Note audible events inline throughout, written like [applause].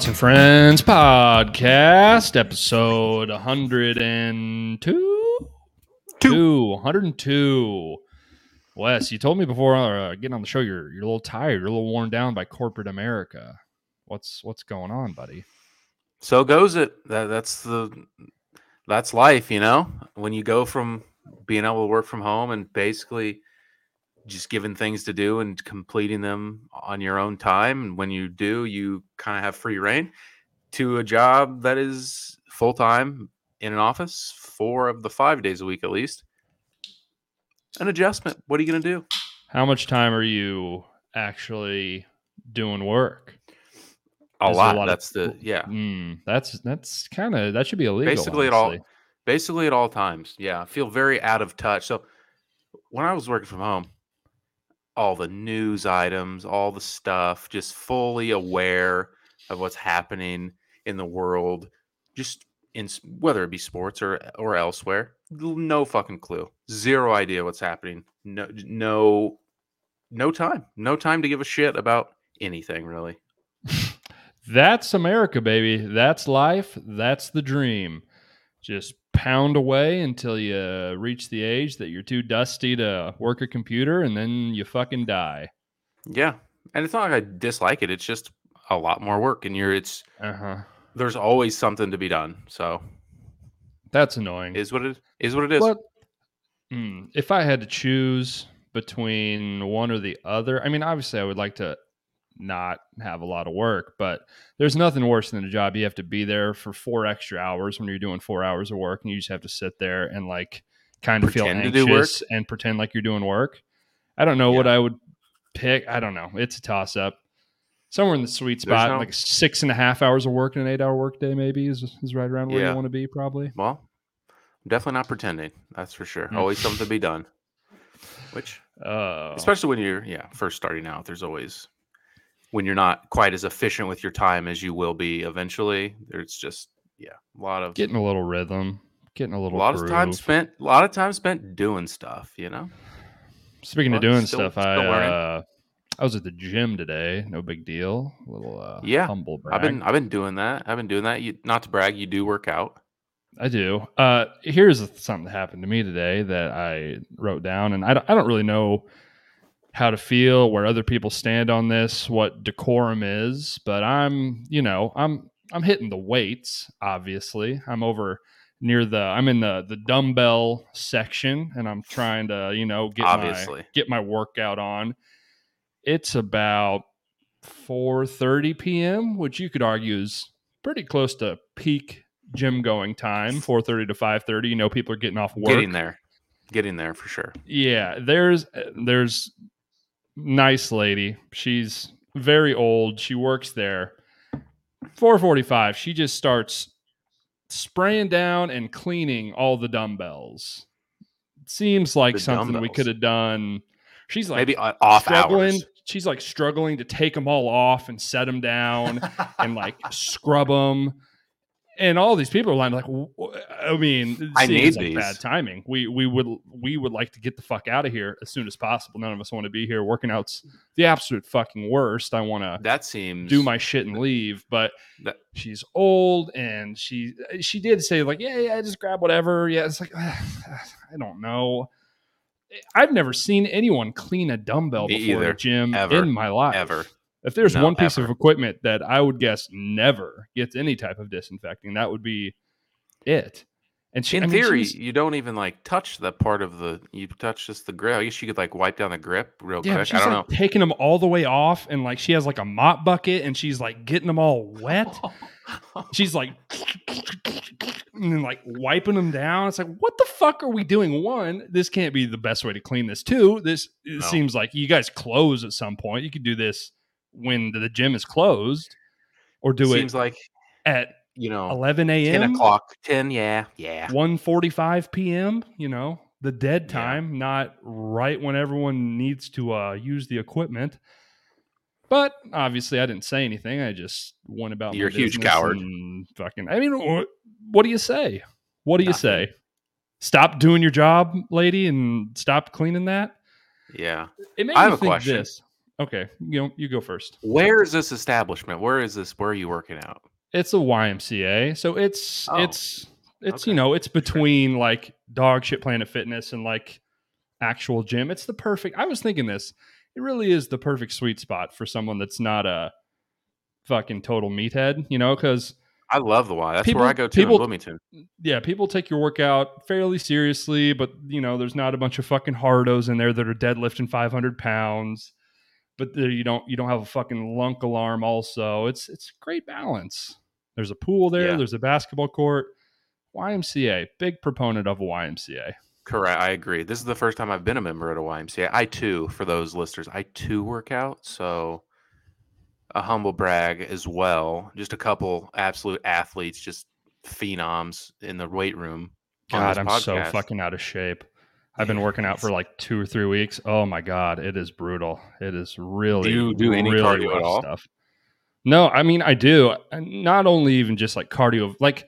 Friends podcast, episode 102? Two. 102. Wes, you told me before uh, getting on the show you're you're a little tired, you're a little worn down by corporate America. What's what's going on, buddy? So goes it. That, that's the that's life, you know. When you go from being able to work from home and basically just given things to do and completing them on your own time, and when you do, you kind of have free reign to a job that is full time in an office, four of the five days a week at least. An adjustment. What are you going to do? How much time are you actually doing work? A lot. a lot of- that's the yeah. Mm, that's that's kind of that should be illegal. basically at all basically at all times yeah i feel very out of touch so when i was working from home all the news items all the stuff just fully aware of what's happening in the world just in whether it be sports or or elsewhere no fucking clue zero idea what's happening no no no time no time to give a shit about anything really [laughs] That's America, baby. That's life. That's the dream. Just pound away until you reach the age that you're too dusty to work a computer, and then you fucking die. yeah and it's not like i dislike it it's just a lot more work and you're it's Uh huh. there's always something to be done. So That's annoying. is what it is what it is. But mm, if I had to choose between one or the other, I mean, obviously, I would like to not have a lot of work, but there's nothing worse than a job you have to be there for four extra hours when you're doing four hours of work, and you just have to sit there and like kind of feel Pretend work? anxious and pretend like you're doing work. I don't know what I would pick. I don't know. It's a toss up. Somewhere in the sweet spot, no- like six and a half hours of work in an eight hour workday, maybe is, is right around where Yeah. you want to be, probably. well, I'm definitely not pretending. That's for sure. Always something to be done. Which, Uh, [laughs] especially when you're yeah first starting out, there's always when you're not quite as efficient with your time as you will be eventually. There's just yeah a lot of getting a little rhythm, getting a little a lot of time spent a lot of time spent doing stuff. You know. Speaking of doing still- stuff, I still uh, I was at the gym today. No big deal. A little uh, Yeah, humble brag. I've been I've been doing that. I've been doing that. You, not to brag, you do work out. I do. Uh, here's something that happened to me today that I wrote down, and I don't, I don't really know how to feel, where other people stand on this, what decorum is, but I'm, you know, I'm I'm hitting the weights. Obviously, I'm over near the I'm in the the dumbbell section, and I'm trying to, you know, get my get my workout on. It's about 4:30 p.m., which you could argue is pretty close to peak gym going time, 4:30 to 5:30. You know, people are getting off work. Getting there, getting there for sure. Yeah, there's there's nice lady. She's very old. She works there. 4:45. She just starts spraying down and cleaning all the dumbbells. Seems like The something we could have done. She's like Maybe uh, off struggling. hours. She's like struggling to take them all off and set them down and like [laughs] scrub them. And all these people are lying like, I mean, I need like these. bad timing. We we would we would like to get the fuck out of here as soon as possible. None of us want to be here. Working out's the absolute fucking worst. I want to that seems do my shit and leave. But That- she's old and she she did say like, yeah, yeah, just grab whatever. Yeah, it's like [sighs] I don't know. I've never seen anyone clean a dumbbell before either. gym Ever. in my life. ever. If there's No, one piece of equipment that I would guess never gets any type of disinfecting, that would be it. And she, In I mean, theory, you don't even like touch that part of the. You touch just the grip. I guess you could like wipe down the grip real yeah, quick. she's I don't like taking them all the way off, and like she has like a mop bucket, and she's like getting them all wet. [laughs] she's like and then like wiping them down. It's like, what the fuck are we doing? One, this can't be the best way to clean this. Two, this it No. seems like you guys close at some point. You could do this when the gym is closed, or do Seems it Seems like at you know 11 a.m. ten o'clock. Ten, yeah, yeah. 1:45 p.m. You know, the dead Yeah. time, not right when everyone needs to uh, use the equipment. But obviously, I didn't say anything. I just went about. You're a huge coward. and Fucking. I mean, what, what do you say? What do you say? Stop doing your job, lady, and stop cleaning that. Yeah. It made I me have a think question. this. Okay, you know, you go first. Where is this establishment? Where is this? Where are you working out? It's a YMCA, so it's Oh, it's it's you know it's between like dog shit Planet Fitness and like actual gym. It's the perfect. I was thinking this. It really is the perfect sweet spot for someone that's not a fucking total meathead. You know, because I love the Y. That's People- where I go to people- in Bloomington. yeah, people take your workout fairly seriously, but you know, there's not a bunch of fucking hardos in there that are deadlifting 500 pounds. But there, you don't you don't have a fucking lunk alarm. Also, it's it's great balance. There's a pool there. Yeah. There's a basketball court. YMCA, big proponent of YMCA. Correct. I agree. This is the first time I've been a member at a YMCA. I too, for those listeners, I too work out. So a humble brag as well. Just a couple absolute athletes, just phenoms in the weight room. God, I'm so fucking out of shape. I've been working out for like two or three weeks. Oh my god, it is brutal. It is really. you do any really cardio at all? Stuff. No, I mean I do. Not only even just like cardio, like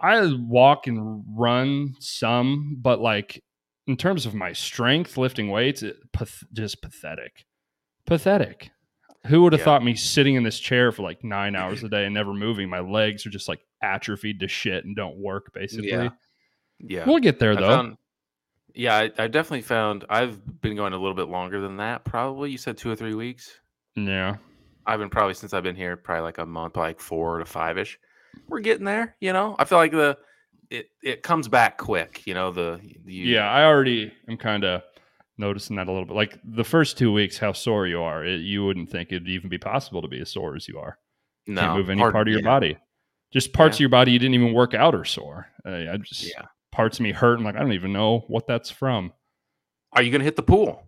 I walk and run some, but like in terms of my strength, lifting weights, it, path- just pathetic, pathetic. Who would have Yeah. thought me sitting in this chair for like nine [laughs] hours a day and never moving? My legs are just like atrophied to shit and don't work. Basically, Yeah. Yeah. we'll get there I though. found, yeah, I, I definitely found I've been going a little bit longer than that. Probably you said two or three weeks. yeah. I've been probably since I've been here, probably like a month, like four to five ish. We're getting there, you know. I feel like the it it comes back quick, you know. The you, Yeah, I already am kind of noticing that a little bit. Like the first two weeks, how sore you are, it, you wouldn't think it'd even be possible to be as sore as you are. no, Can't move any hard- part of your yeah, body. Just parts Yeah. of your body you didn't even work out or sore. Uh, I just Yeah. Parts of me hurt. I'm like, I don't even know what that's from. Are you gonna hit the pool?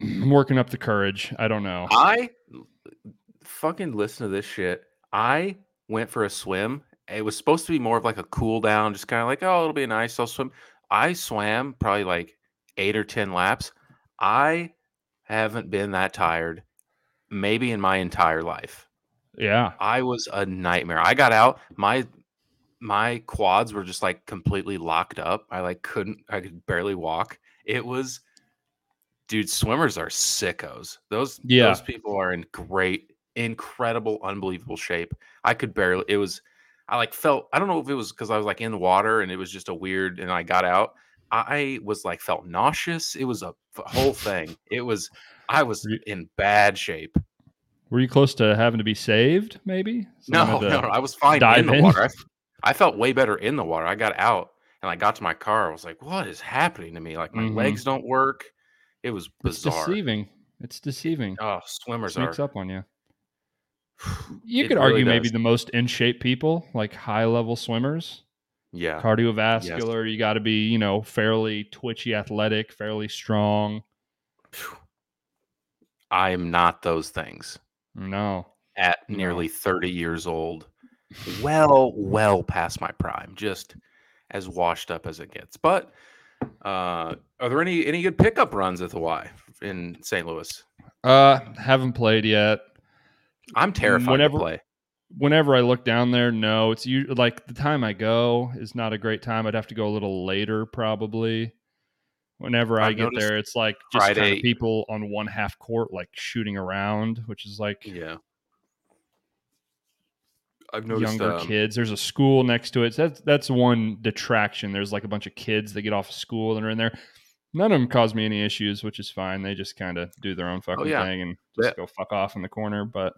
I'm working up the courage. I don't know. I fucking listen to this shit. I went for a swim. It was supposed to be more of like a cool down, just kind of like, oh, it'll be nice. I'll swim. I swam probably like eight or 10 laps. I haven't been that tired maybe in my entire life. Yeah, I was a nightmare. I got out, my my quads were just like completely locked up. I like couldn't I could barely walk. It was dude, swimmers are sickos. Those Yeah. those people are in great, incredible, unbelievable shape. I could barely it was I like felt I don't know if it was because I was like in the water and it was just a weird and I got out. I was like felt nauseous. It was a whole thing. It was I was in bad shape. were you close to having to be saved? Maybe. No, Someone [laughs] no, no, I was fine in the in? water. I, I felt way better in the water. I got out and I got to my car. I was like, "What is happening to me? Like my Mhm. legs don't work." It was It's bizarre. deceiving. It's deceiving. Oh, swimmers Sneaks are. up on you. [sighs] You It could really argue maybe the most in shape people, like high level swimmers, Yeah, cardiovascular. You got to be, you know, fairly twitchy, athletic, fairly strong. I am not those things No, at No. nearly thirty years old. Well, well past my prime. Just as washed up as it gets. But uh, are there any any good pickup runs at the Y in St. Louis? uh, haven't played yet. I'm terrified Whenever- to play. Whenever I look down there, no, it's u- like the time I go is not a great time. I'd have to go a little later, probably. Whenever I I've get there, it's like just kind of people on one half court, like shooting around, which is like Yeah. I've noticed younger um, kids. There's a school next to it. So that's that's one detraction. There's like a bunch of kids that get off of school and are in there. None of them cause me any issues, which is fine. They just kind of do their own fucking Oh, yeah. thing and just Yeah. go fuck off in the corner. But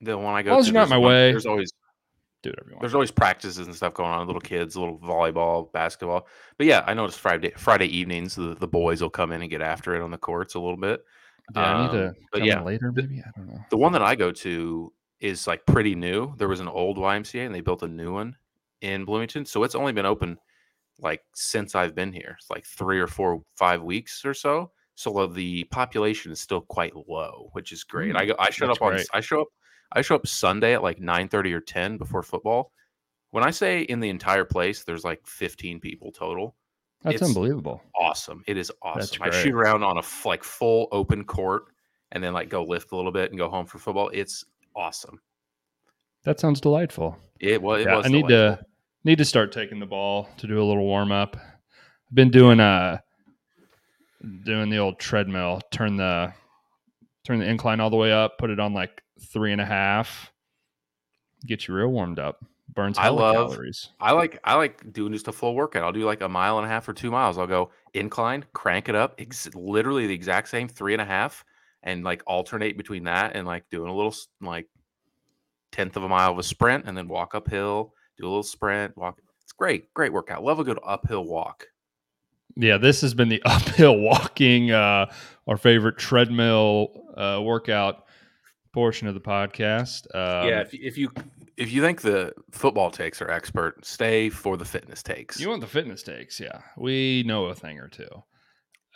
the one I go as to. not my one- way. There's always do whatever there's always practices and stuff going on. Little kids, little volleyball, basketball. But yeah, I noticed Friday Friday evenings the, the boys will come in and get after it on the courts a little bit. Yeah, I need to um, but come yeah, later. Maybe I don't know. The one that I go to is like pretty new. There was an old YMCA and they built a new one in Bloomington. So it's only been open like since I've been here. It's like three or four, five weeks or so. So the population is still quite low, which is great. I go I showed Mm, up on great. I show up I show up Sunday at like 9 30 or 10 before football. When I say in the entire place, there's like 15 people total. That's it's- unbelievable. Awesome. It is awesome. I shoot around on a f- like full open court and then like go lift a little bit and go home for football. It's awesome. That sounds delightful. It was. It yeah, was I need delightful. to need to start taking the ball to do a little warm up. I've been doing uh doing the old treadmill, turn the turn the incline all the way up, put it on like three and a half, get you real warmed up. Burns I love- calories. I like I like doing just a full workout. I'll do like a mile and a half or two miles. I'll go incline, crank it up, ex- literally the exact same three and a half, and like alternate between that and like doing a little like tenth of a mile of a sprint, and then walk uphill, do a little sprint, walk. It's great, great workout. Love a good uphill walk. Yeah, this has been the [laughs] uphill walking, uh, our favorite treadmill uh, workout portion of the podcast. Um, yeah, if, you- if you if you think the football takes are expert, stay for the fitness takes. You want the fitness takes? Yeah, we know a thing or two.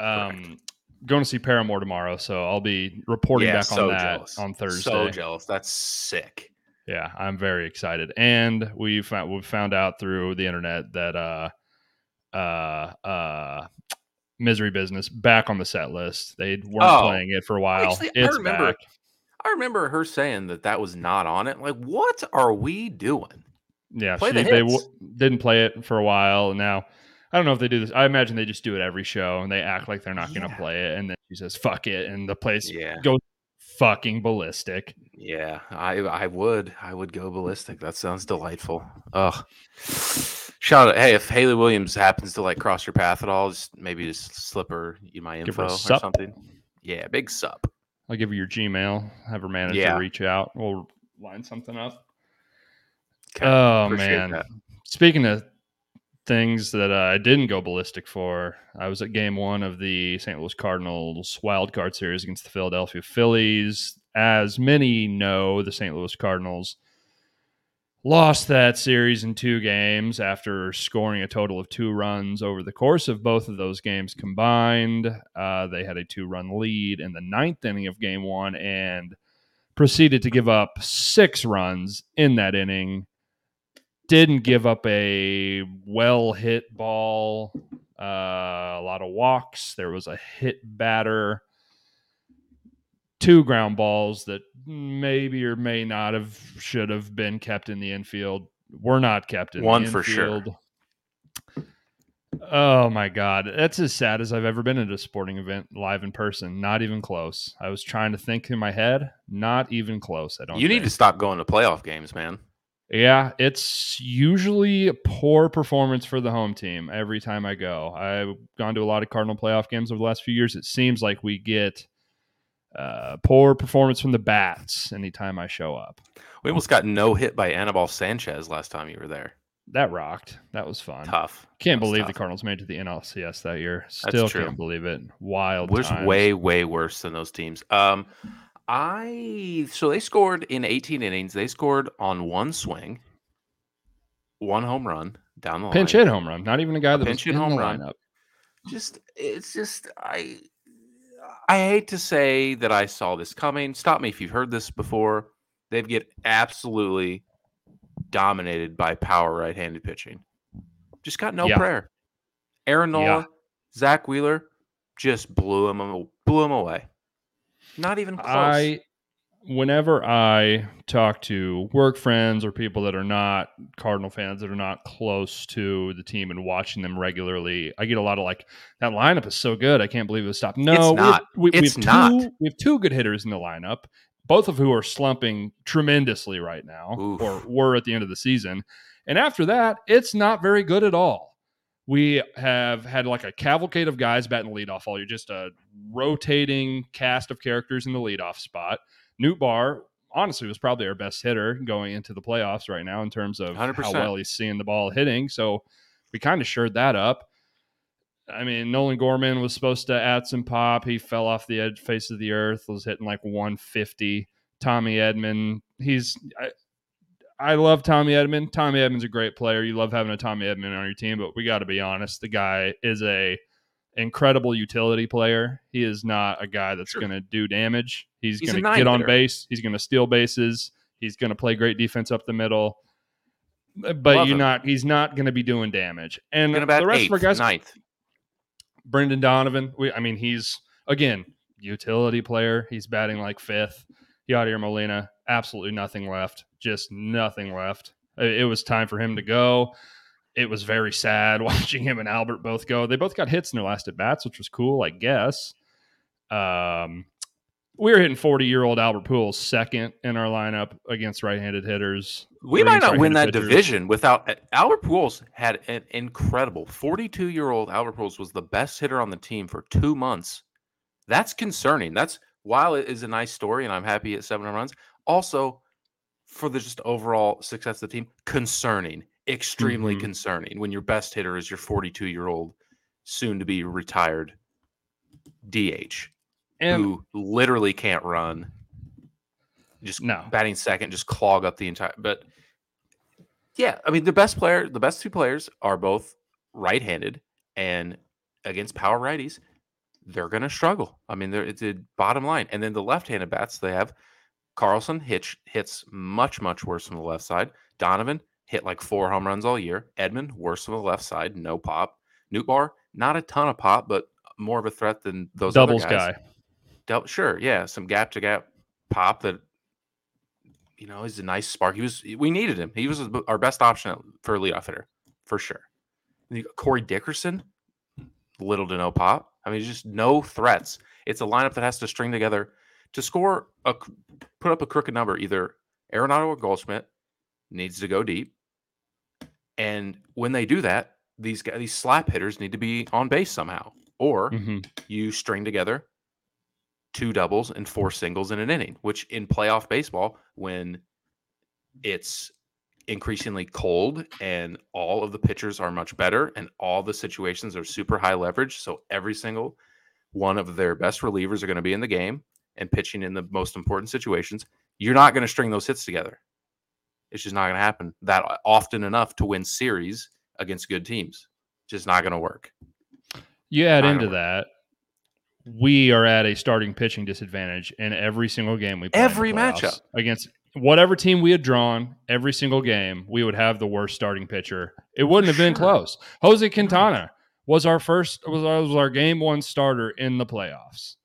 Um. Going to see Paramore tomorrow, so I'll be reporting Yeah, back so on that jealous. on Thursday. So jealous. That's sick. yeah, I'm very excited, and we found we found out through the internet that uh, uh, uh, Misery Business back on the set list. They weren't Oh. playing it for a while. Actually, I remember- back. I remember her saying that that was not on it. Like, what are we doing? Yeah, Play she, the they w- didn't play it for a while. And now I don't know if they do this. I imagine they just do it every show and they act like they're not going to play it, and then she says "fuck it," and the place Yeah, goes fucking ballistic. yeah. I I would I would go ballistic. That sounds delightful. Ugh. Shout out. Hey, if Hayley Williams happens to like cross your path at all, just maybe just slip her my her info or something. Yeah, big sup. I'll give you your Gmail. Have her manager Yeah. reach out. We'll line something up. Okay, Oh man! that. Speaking of things that I didn't go ballistic for, I was at Game One of the St. Louis Cardinals wild card series against the Philadelphia Phillies. As many know, the St. Louis Cardinals lost that series in two games after scoring a total of two runs over the course of both of those games combined. Uh, they had a two-run lead in the ninth inning of Game One and proceeded to give up six runs in that inning didn't give up a well hit ball, uh, a lot of walks. There was a hit batter, two ground balls that maybe or may not have should have been kept in the infield. Were not kept in One the for sure. Oh my god, that's as sad as I've ever been at a sporting event live in person. Not even close. I was trying to think in my head. Not even close. I don't. You need to stop going to playoff games, man. Yeah, it's usually a poor performance for the home team every time I go. I've gone to a lot of Cardinal playoff games over the last few years. It seems like we get uh, poor performance from the bats anytime I show up. We almost got no hit by Anibal Sanchez last time you were there. That rocked. That was fun. Tough. Can't believe the tough. Cardinals made it to the NLCS that year. Still true. can't believe it. Wild. was times. way way worse than those teams. Um, I so they scored in 18 innings. They scored on one swing, one home run down the pinch line. hit home run. Not even a guy A that was pinch hit in home the run. lineup. Just it's just I I hate to say that I saw this coming. Stop me if you've heard this before. They get absolutely dominated by power right-handed pitching. Just got no Yeah. prayer. Aaron Nola, Yeah. Zack Wheeler, just blew him blew him away. Not even close. I whenever I talk to work friends or people that are not Cardinal fans that are not close to the team and watching them regularly, I get a lot of like that lineup is so good. I can't believe it was stopped. No, we- not. We, we It's have not. two we have two good hitters in the lineup, both of who are slumping tremendously right now, Oof. or were at the end of the season. And after that, it's not very good at all. We have had like a cavalcade of guys batting the leadoff all year, just a rotating cast of characters in the leadoff spot. Nootbaar, honestly, was probably our best hitter going into the playoffs right now in terms of how 100%. well he's seeing the ball hitting. So we kind of shored that up. I mean, Nolan Gorman was supposed to add some pop. He fell off the edge face of the earth, was hitting like 150. Tommy Edman, he's I, love Tommy Edman. Tommy Edman's a great player. You love having a Tommy Edman on your team, but we got to be honest. The guy is a incredible utility player. He is not a guy that's Sure. going to do damage. He's, He's going to get on hitter. base. He's going to steal bases. He's going to play great defense up the middle. Uh, but Love you're him. not. He's not going to be doing damage. And the rest eighth, of our guys, ninth. Brendan Donovan. We, I mean, he's again utility player. He's batting like fifth. Yadier Molina, absolutely nothing left. Just nothing left. It was time for him to go. It was very sad [laughs] watching him and Albert both go. They both got hits in their last at bats, which was cool, I guess. Um, we were hitting 40 year old Albert Pujols second in our lineup against right handed hitters. We might not win that pitchers. division without uh, Albert Pujols had an incredible 42 year old Albert Pujols was the best hitter on the team for two months. That's concerning. That's while it is a nice story and I'm happy at seven runs, also for the just overall success of the team, concerning, extremely Mhm. concerning when your best hitter is your 42 year old, soon to be retired DH And who literally can't run. Just No. batting second, just clog up the entire. But yeah, I mean the best player, the best two players are both right-handed, and against power righties, they're going to struggle. I mean, they're, it's a bottom line. And then the left-handed bats they have, Carlson hits hits much much worse from the left side. Donovan hit like four home runs all year. Edman worse from the left side, no pop. Nootbaar not a ton of pop, but more of a threat than those other doubles guys. guy. Del- sure, yeah, some gap to gap pop that you know is a nice spark. He was we needed him. He was our best option for a leadoff hitter for sure. And you got Corey Dickerson, little to no pop. I mean, just no threats. It's a lineup that has to string together to score a put up a crooked number. Either Arenado or Goldschmidt needs to go deep, and when they do that, these guys, these slap hitters need to be on base somehow, or Mhm. you string together two doubles and four singles in an inning, which in playoff baseball, when it's increasingly cold and all of the pitchers are much better and all the situations are super high leverage. So every single one of their best relievers are going to be in the game and pitching in the most important situations. You're not going to string those hits together. It's just not going to happen that often enough to win series against good teams. Just not going to work. You add into that, we are at a starting pitching disadvantage in every single game we play. Every matchup. against whatever team we had drawn, every single game we would have the worst starting pitcher. It wouldn't have been Sure. close. Jose Quintana was our first was our, was our game one starter in the playoffs.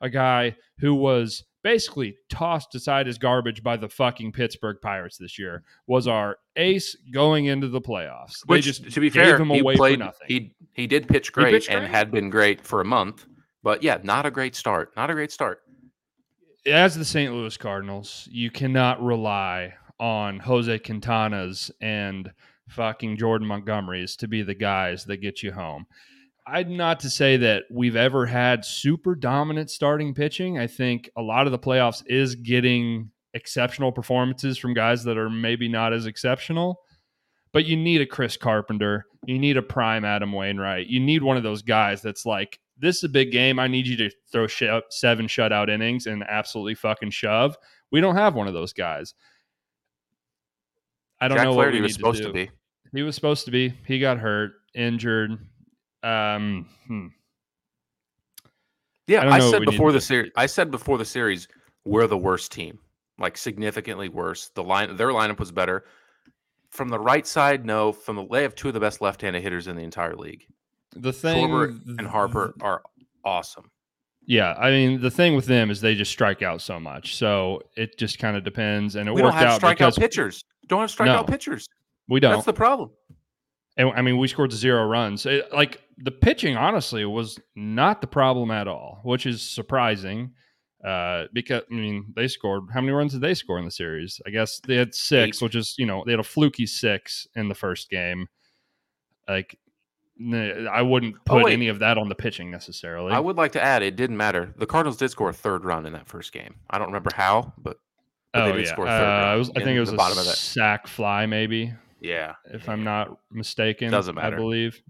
A guy who was basically tossed aside as garbage by the fucking Pittsburgh Pirates this year was our ace going into the playoffs. They Which, just to be gave fair, him he played. for nothing. He he did pitch great and great. had been great for a month, but yeah, not a great start. Not a great start. as the St. Louis Cardinals, you cannot rely on Jose Quintana's and fucking Jordan Montgomery's to be the guys that get you home. I'd not to say that we've ever had super dominant starting pitching. I think a lot of the playoffs is getting exceptional performances from guys that are maybe not as exceptional. But you need a Chris Carpenter. You need a prime Adam Wainwright. You need one of those guys that's like, this is a big game. I need you to throw sh- seven shutout innings and absolutely fucking shove. We don't have one of those guys. I don't Jack know what he was supposed to, to, be. He was supposed to be. He got hurt, injured. Um, hmm. Yeah, I I, said before the series. I said before the series, we're the worst team, like significantly worse. The line, their lineup was better. From the right side, no. From the they have two of the best left-handed hitters in the entire league. The thing and Harper are awesome. Yeah, I mean the thing with them is they just strike out so much, so it just kind of depends. And it We don't worked have out strikeout because pitchers. Don't have strikeout No. pitchers. we don't. That's the problem. And I mean, we scored zero runs. It- like the pitching, honestly, was not the problem at all, which is surprising. Uh, because I mean, they scored. How many runs did they score in the series? I guess they had six, Eight. which is you know they had a fluky six in the first game. Like, I wouldn't Oh, put wait. any of that on the pitching necessarily. I would like to add, it didn't matter. The Cardinals did score a third run in that first game. I don't remember how, but, but oh they did yeah, score a third uh, run. it was, I think it was the a bottom of that. sac fly, maybe Yeah, if I'm not mistaken. Doesn't matter. I believe.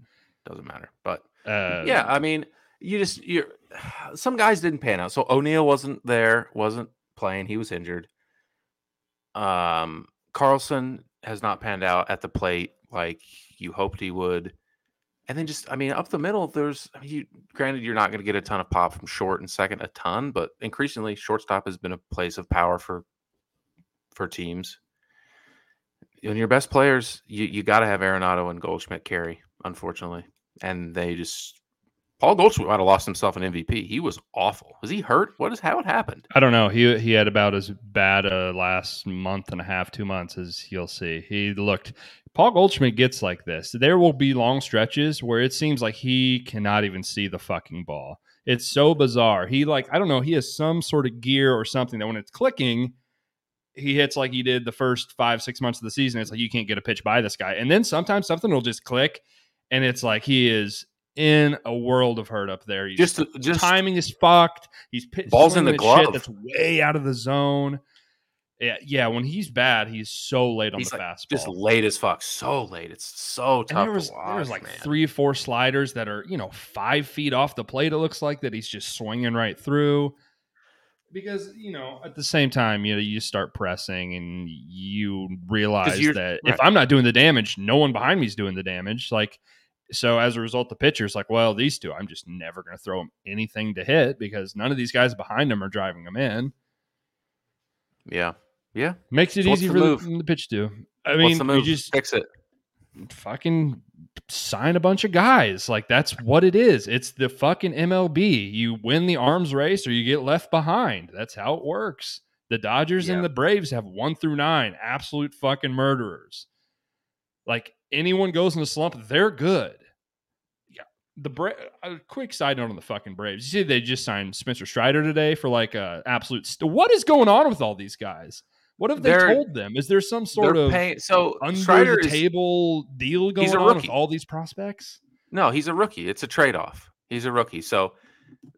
Doesn't matter. But Uh, yeah, I mean, you just you're [sighs] some guys didn't pan out. So O'Neill wasn't there, wasn't playing. He was injured. Um, Carlson has not panned out at the plate like you hoped he would. And then just, I mean, up the middle, there's, I mean, you, granted, you're not going to get a ton of pop from short and second, a ton, but increasingly, shortstop has been a place of power for for teams. And your best players, you, you got to have Arenado and Goldschmidt carry, unfortunately. And they just, Paul Goldschmidt might have lost himself an MVP. He was awful. Was he hurt? What is how it happened? I don't know. He he had about as bad a last month and a half, two months as you'll see. He looked. Paul Goldschmidt gets like this. There will be long stretches where it seems like he cannot even see the fucking ball. It's so bizarre. He like I don't know. He has some sort of gear or something that when it's clicking, he hits like he did the first five six months of the season. It's like you can't get a pitch by this guy, and then sometimes something will just click, and it's like he is in a world of hurt up there. He's Just just timing is fucked. He's pit, Balls in the glove. That's way out of the zone. Yeah, yeah. When he's bad, he's so late on He's the like, fastball. just late as fuck. So late. It's so and tough there was watch. there was like man. three four sliders that are you know five feet off the plate. It looks like that he's just swinging right through. Because you know, at the same time, you know, you start pressing and you realize that right. if I'm not doing the damage, no one behind me is doing the damage. Like, so as a result, the pitcher's like, well, these two, I'm just never going to throw them anything to hit because none of these guys behind them are driving them in. Yeah. Yeah. Makes it So easy the for the, the pitch to. I mean, you just Fix it. fucking sign a bunch of guys. Like that's what it is. It's the fucking MLB. You win the arms race or you get left behind. That's how it works. The Dodgers Yeah. and the Braves have one through nine, absolute fucking murderers. Like anyone goes in a slump, they're good. The Bra- a quick side note on the fucking Braves. You see, they just signed Spencer Strider today for like a absolute. St- what is going on with all these guys? What have they They're- told them? Is there some sort of paying, so under Strider the is table deal going he's a on with all these prospects? no, he's a rookie. It's a trade off. He's a rookie. So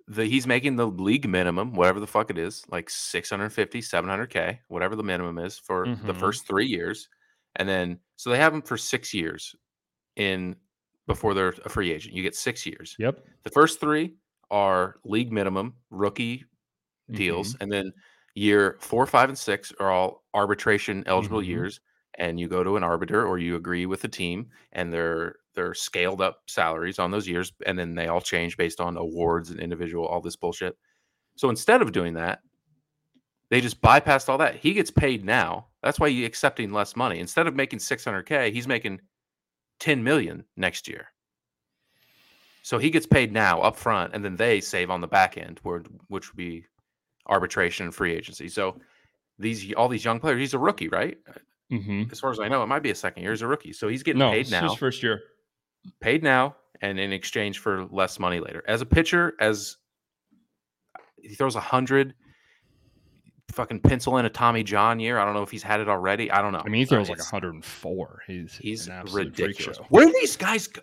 the he's making the league minimum, whatever the fuck it is, like 650, 700k, whatever the minimum is for the Mhm. first 3 years. And then so they have him for 6 years in before they're a free agent. You get 6 years. Yep. The first 3 are league minimum rookie deals, Mm-hmm. and then year four, five, and six are all arbitration eligible Mhm. years. And you go to an arbiter or you agree with the team, and they're they're scaled up salaries on those years, and then they all change based on awards and individual, all this bullshit. So instead of doing that, they just bypassed all that. He gets paid now. That's why he's accepting less money. Instead of making 600k, he's making 10 million next year. So he gets paid now up front, and then they save on the back end, where, which would be arbitration and free agency. So these all these young players, he's a rookie, right? hmm As far as I know, it might be a second year. He's a rookie, so he's getting No, paid now, his first year. paid now, and in exchange for less money later. As a pitcher, as he throws a hundred, fucking pencil in a Tommy John year. I don't know if he's had it already. I don't know. I mean, he throws like 104. He's He's an absolute freak ridiculous. Where do these guys? Go?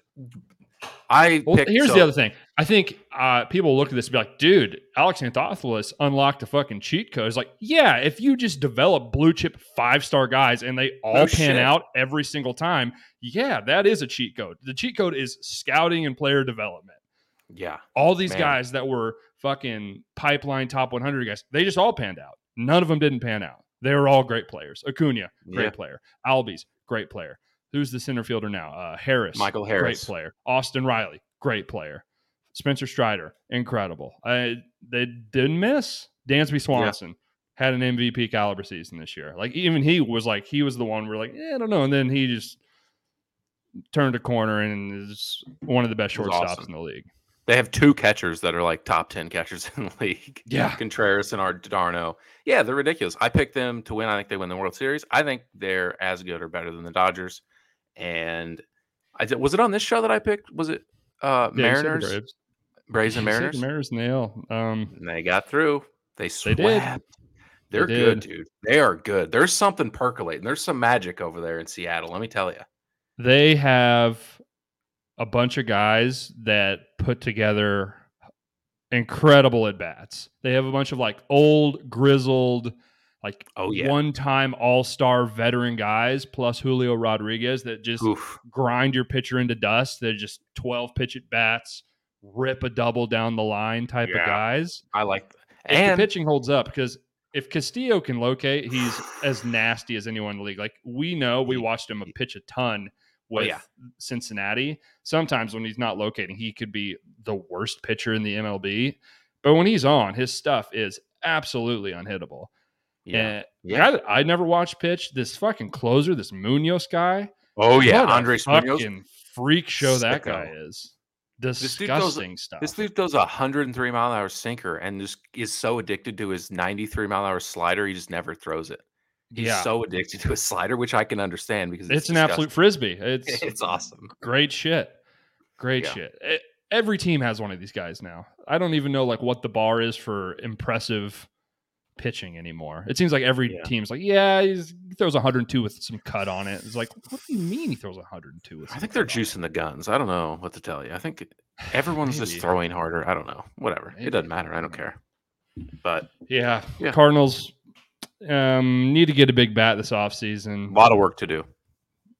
I Well, here's so- the other thing. I think uh, people look at this and be like, dude, Alex Anthopoulos unlocked a fucking cheat code. It's like, yeah, if you just develop blue chip five star guys and they all No pan shit. out every single time, yeah, that is a cheat code. The cheat code is scouting and player development. Yeah, All these Man. guys that were fucking pipeline top 100 guys, they just all panned out. None of them didn't pan out. They were all great players. Acuna, great Yeah. player. Albies, great player. Who's the center fielder now? Uh, Harris, Michael Harris, great player. Austin Riley, great player. Spencer Strider, incredible. I, they didn't miss. Dansby Swanson had an MVP caliber season this year. Like even he was like he was the one we're like, eh, I don't know, and then he just turned a corner and is one of the best shortstops awesome. in the league. They have two catchers that are like top 10 catchers [laughs] in the league. Yeah. Contreras and d'Arnaud. Yeah, they're ridiculous. I picked them to win. I think they win the World Series. I think they're as good or better than the Dodgers. And I did, was it on this show that I picked? Was it uh, Yeah, you said the Mariners, Braves. Braves, and Mariners? Mariners nail. Um, And they got through. They They swept. did. They're They good, dude. They are good. There's something percolating. There's some magic over there in Seattle. Let me tell you. they have a bunch of guys that put together incredible at bats. They have a bunch of like old, grizzled, like Oh, yeah. one time all star veteran guys, plus Julio Rodriguez that just Oof. grind your pitcher into dust. They're just 12 pitch at bats, rip a double down the line type Yeah. of guys. I like If and the pitching holds up, because if Castillo can locate, he's [sighs] as nasty as anyone in the league. Like we know, we watched him pitch a ton with Oh, yeah. Cincinnati. Sometimes when he's not locating, he could be the worst pitcher in the MLB. But when he's on, his stuff is absolutely unhittable. yeah. And Yeah. I, I never watched pitch. This fucking closer, this Munoz guy. Oh yeah, Andres Munoz. freak show that guy is. Disgusting stuff. This dude throws a 103 mile an hour sinker and just is so addicted to his 93 mile an hour slider, he just never throws it. He's yeah, so addicted to his slider, which I can understand because it's, it's, an absolute frisbee. [laughs] It's. It's awesome. great shit. Great Yeah. shit. It- every team has one of these guys now. I don't even know like what the bar is for impressive pitching anymore. It seems like every Yeah. team's like, yeah, he's, he throws 102 with some cut on it. It's like, what do you mean he throws 102 with? I think they're cut on it? juicing the guns. I don't know what to tell you. I think everyone's just throwing harder. I don't know. Whatever. Maybe. It doesn't matter. I don't care. But Yeah, Yeah. Cardinals um, need to get a big bat this offseason. a lot of work to do.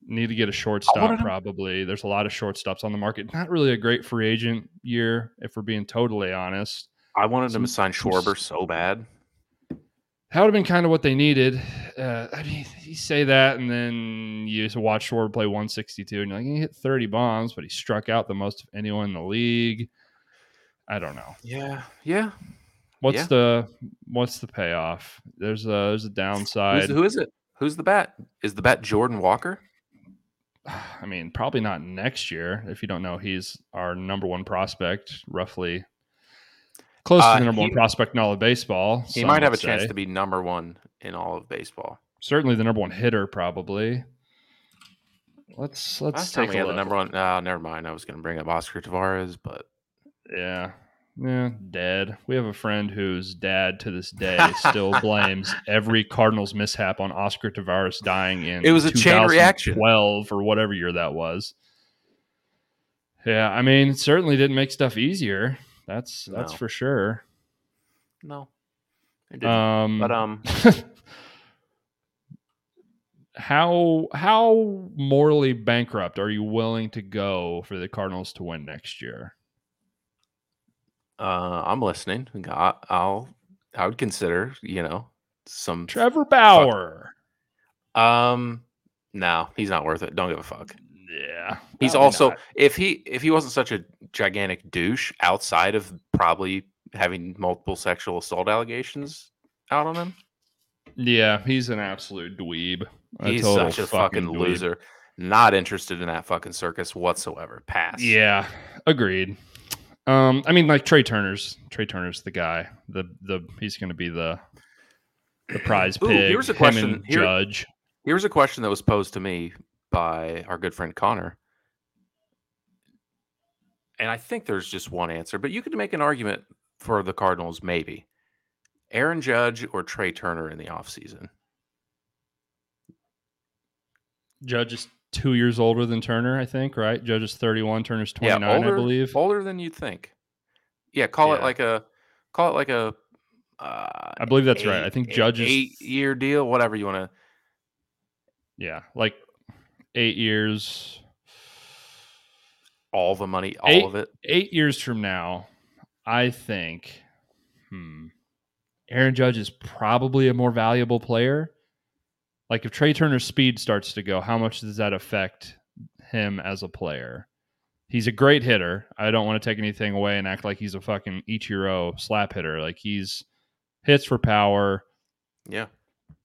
Need to get a shortstop, wanted probably. There's a lot of shortstops on the market. Not really a great free agent year, if we're being totally honest. I wanted them to sign some Schwarber so bad. That would have been kind of what they needed. Uh, I mean, you say that, and then you just watch Schwarber play 162, and you're like, he hit 30 bombs, but he struck out the most of anyone in the league. I don't know. Yeah. Yeah. What's Yeah. the what's the payoff? There's a there's a downside. who is it? Who's the bat? Is the bat Jordan Walker? [sighs] I mean, probably not next year. If you don't know, he's our number one prospect, roughly close Uh, to the number one prospect in all of baseball. He might have a would chance to be number one in all of baseball. certainly the number one hitter, probably. Let's let's Last time take we a had the number one. No, never mind. I was going to bring up Oscar Taveras, but Yeah. Yeah, dead. We have a friend whose dad to this day still [laughs] blames every Cardinals mishap on Oscar Taveras dying in It was a chain reaction. 12 or whatever year that was. Yeah, I mean, it certainly didn't make stuff easier. That's that's No. for sure. no. It didn't. Um, but um, [laughs] how how morally bankrupt are you willing to go for the Cardinals to win next year? Uh, I'm listening. I, I'll. I would consider, you know, some. Trevor Bauer. Um, no, he's not worth it. Don't give a fuck. Yeah, He's also not. if he if he wasn't such a gigantic douche outside of probably having multiple sexual assault allegations out on him, Yeah, he's an absolute dweeb. A he's such a fucking, dweeb. loser. Not interested in that fucking circus whatsoever. Pass. Yeah, agreed. Um, I mean, like Trey Turner's Trey Turner's the guy. The the he's going to be the the prize Ooh, pig. here's a question. Here- Judge. Here's a question that was posed to me by our good friend Connor. And I think there's just one answer, but you could make an argument for the Cardinals, maybe. Aaron Judge or Trey Turner in the offseason. Judge is two years older than Turner, I think. Right? Judge is thirty one. Turner's twenty nine, older, I believe. Older than you'd think. Yeah, call it like a call it like a uh, I believe that's right. I eight- think eight- Judge is eight year deal, whatever you want to. yeah, like eight years. All the money, all Eight- of it. Eight years from now, I think. Hmm. Aaron Judge is probably a more valuable player. Like if Trey Turner's speed starts to go, how much does that affect him as a player? He's a great hitter. I don't want to take anything away and act like he's a fucking Ichiro slap hitter. Like he's hits for power. Yeah,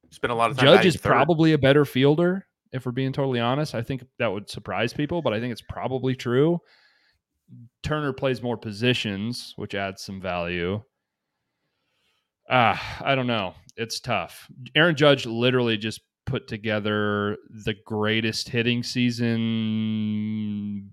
spent a lot of time. Judge is probably a better fielder, if we're being totally honest. I think that would surprise people, but I think it's probably true. Turner plays more positions, which adds some value. Ah, I don't know. It's tough. Aaron Judge literally just put together the greatest hitting season.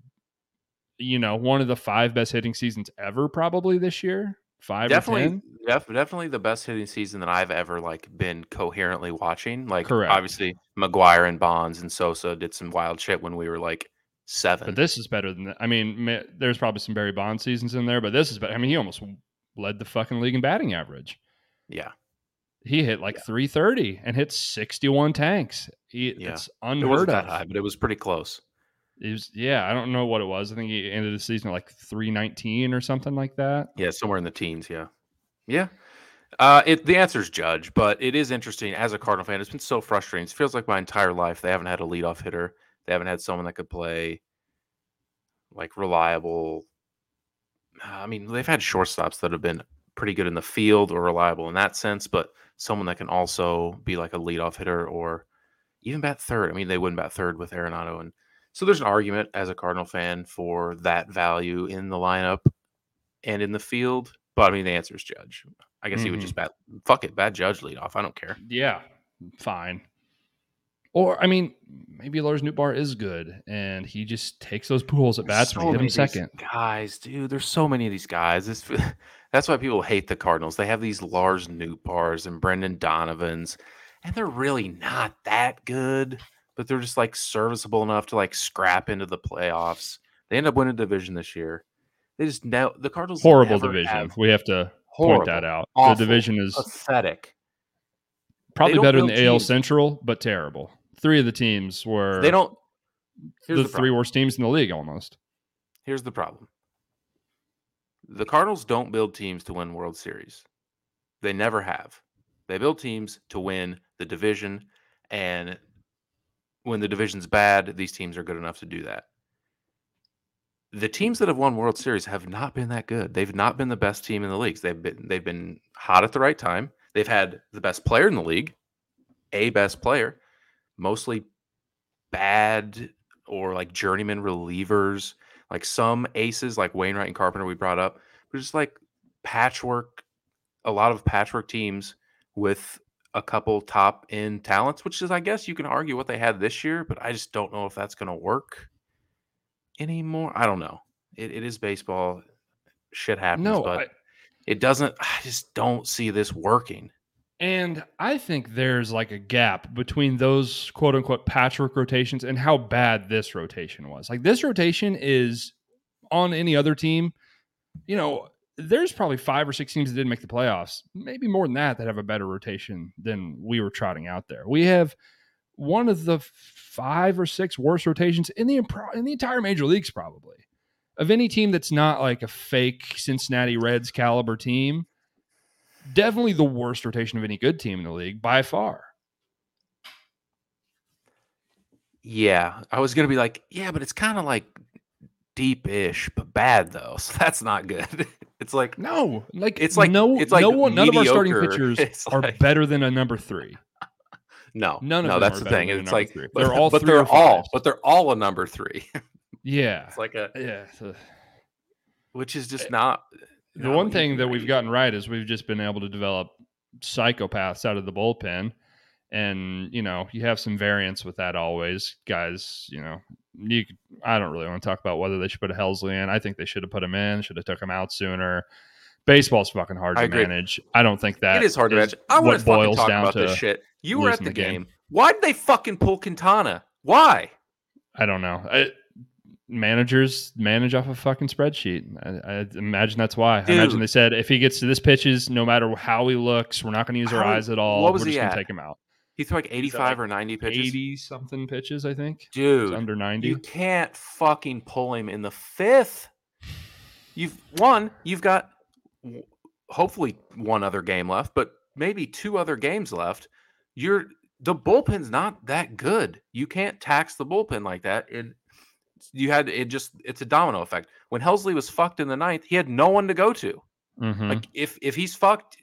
You know, one of the five best hitting seasons ever, probably this year. Five definitely, def- definitely the best hitting season that I've ever like been coherently watching. Like, Correct. obviously, McGwire and Bonds and Sosa did some wild shit when we were like seven. But this is better than that. I mean, there's probably some Barry Bond seasons in there, but this is better. I mean, he almost led the fucking league in batting average. yeah, He hit like 330 and hit 61 tanks. He, Yeah. It's it unheard wasn't of. that high, but it was pretty close. It was, yeah, I don't know what it was. I think he ended the season at like 319 or something like that. Yeah, somewhere in the teens. Yeah, yeah. Uh, it the answer is Judge, but it is interesting as a Cardinal fan. It's been so frustrating. It feels like my entire life they haven't had a leadoff hitter. They haven't had someone that could play like reliable. I mean, they've had shortstops that have been pretty good in the field or reliable in that sense, but someone that can also be like a leadoff hitter or even bat third. I mean, they wouldn't bat third with Arenado, and so there's an argument as a Cardinal fan for that value in the lineup and in the field. But I mean, the answer is Judge. I guess he would Mhm. just bat. Fuck it, bat Judge lead off. I don't care. Yeah, fine. Or I mean, maybe Lars Nootbaar is good, and he just takes those pools at bats So he hit him second. guys, dude. There's so many of these guys. This, [laughs] that's why people hate the Cardinals. They have these Lars Nootbaars and Brendan Donovans, and they're really not that good, but they're just like serviceable enough to like scrap into the playoffs. They end up winning division this year. They just know the Cardinals Horrible division. have- We have to horrible, point that out. awful, the division is pathetic. probably better than the AL. Central, but terrible. Three of the teams were They don't. Here's the, the, three worst teams in the league almost. Here's the problem. The Cardinals don't build teams to win World Series. They never have. They build teams to win the division, and when the division's bad, these teams are good enough to do that. The teams that have won World Series have not been that good. They've not been the best team in the leagues. They've been they've been hot at the right time. They've had the best player in the league, a best player, mostly bad or like journeyman relievers, like some aces like Wainwright and Carpenter we brought up, but just like patchwork, a lot of patchwork teams with a couple top end talents, which is I guess you can argue what they had this year, but I just don't know if that's gonna work anymore. I don't know. It, it is baseball. Shit happens, No, but I- it doesn't I just don't see this working. And I think there's like a gap between those quote unquote patchwork rotations and how bad this rotation was. Like this rotation is on any other team, you know, there's probably five or six teams that didn't make the playoffs, maybe more than that, that have a better rotation than we were trotting out there. We have one of the five or six worst rotations in the in the entire major leagues, probably of any team that's not like a fake Cincinnati Reds caliber team definitely the worst rotation of any good team in the league by far. Yeah, I was gonna be like, yeah, but it's kind of like deep-ish, but bad though. [laughs] So that's not good. [laughs] it's like No, like It's like- no, it's like no one, none of our starting [laughs] pitchers It's are like- better than a number three. no, None of no. them That's the thing. It's like three. They're all but three they're all, but they're all a number three. Yeah, it's like a, yeah. so which is just not. The one thing that we've gotten right is we've just been able to develop psychopaths out of the bullpen, and you know you have some variance with that always, guys. You know, you I don't really want to talk about whether they should put a Helsley in. I think they should have put him in. Should have took him out sooner. Baseball's fucking hard I to agree. manage. I don't think that it is hard to manage. I want to boils talk down about to this shit. You were at the the game. game. Why did they fucking pull Quintana? Why? I don't know. I, managers manage off a fucking spreadsheet. I, I imagine that's why. I imagine they said if he gets to this pitches, no matter how he looks, we're not going to use our How- eyes at all. what was we're he just going at? to take him out. He threw like eighty-five like or ninety pitches. Eighty something pitches, I think. It's Dude, under ninety. You can't fucking pull him in the fifth. You've one, you've got hopefully one other game left, but maybe two other games left. You're the bullpen's not that good. You can't tax the bullpen like that. You had it just it's a domino effect. When Helsley was fucked in the ninth, he had no one to go to. Mhm. Like if if he's fucked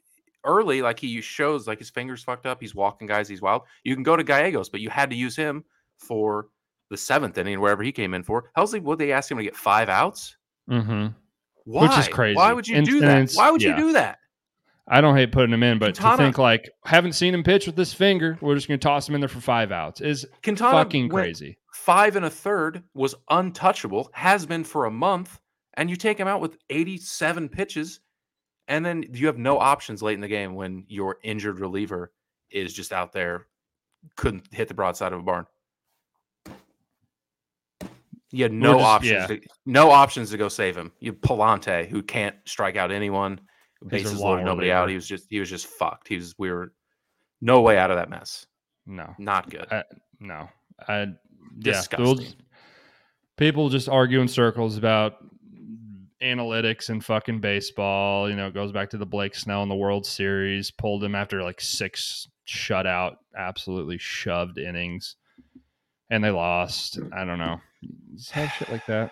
early, like he shows like his fingers fucked up, he's walking guys, he's wild. You can go to Gallegos, but you had to use him for the seventh inning, wherever he came in for. Helsley, would they ask him to get five outs? Mhm. Why? Which is crazy. Why would you And- do that? Why would yeah. you do that? I don't hate putting him in, but Quintana- to think like haven't seen him pitch with this finger, we're just going to toss him in there for five outs is Quintana fucking went crazy. Five and a third was untouchable, has been for a month, and you take him out with 87 pitches, and then you have no options late in the game when your injured reliever is just out there, couldn't hit the broadside of a barn. You had no just- options. yeah. To, no options to go save him. You Pallante, who can't strike out anyone. Bases loaded, nobody out. He was just he was just fucked. He was we were no way out of that mess. No. Not good. No, I yeah. people just argue in circles about analytics and fucking baseball. You know, it goes back to the Blake Snell in the World Series, pulled him after like six shutout, absolutely shoved innings, and they lost. I don't know. Just have shit like that.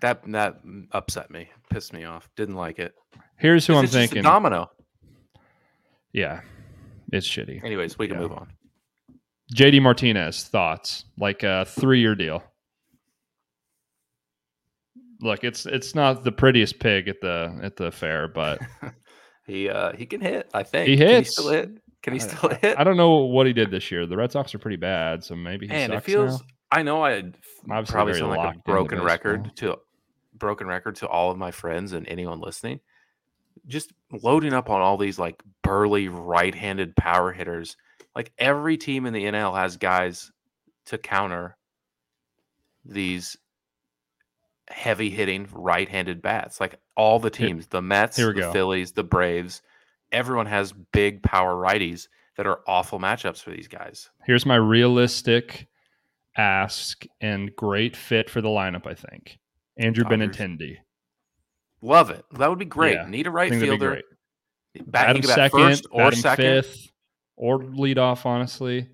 That that upset me, pissed me off. Didn't like it. Here's who I'm It's just a thinking. domino. yeah, it's shitty. Anyways, we can Yeah. move on. JD Martinez thoughts like a three year deal. Look, it's it's not the prettiest pig at the at the fair, but [laughs] He uh he can hit. I think He Can hits. still hit? Can he still hit? I don't know what he did this year. The Red Sox are pretty bad, so maybe he Man, it feels. now. I know I Obviously probably sound like a broken record to broken record to all of my friends and anyone listening. Just loading up on all these like burly right-handed power hitters. Like every team in the NL has guys to counter these heavy hitting right-handed bats. Like all the Here- teams, the Mets, the go. Phillies, the Braves, everyone has big power righties that are awful matchups for these guys. Here's my realistic ask and great fit for the lineup. I think Andrew Dodgers. Benintendi. Love it. That would be great. Yeah, Need a right think that'd be fielder. great. Bat, Adam he could bat second, first or second. fifth, or lead off. Honestly,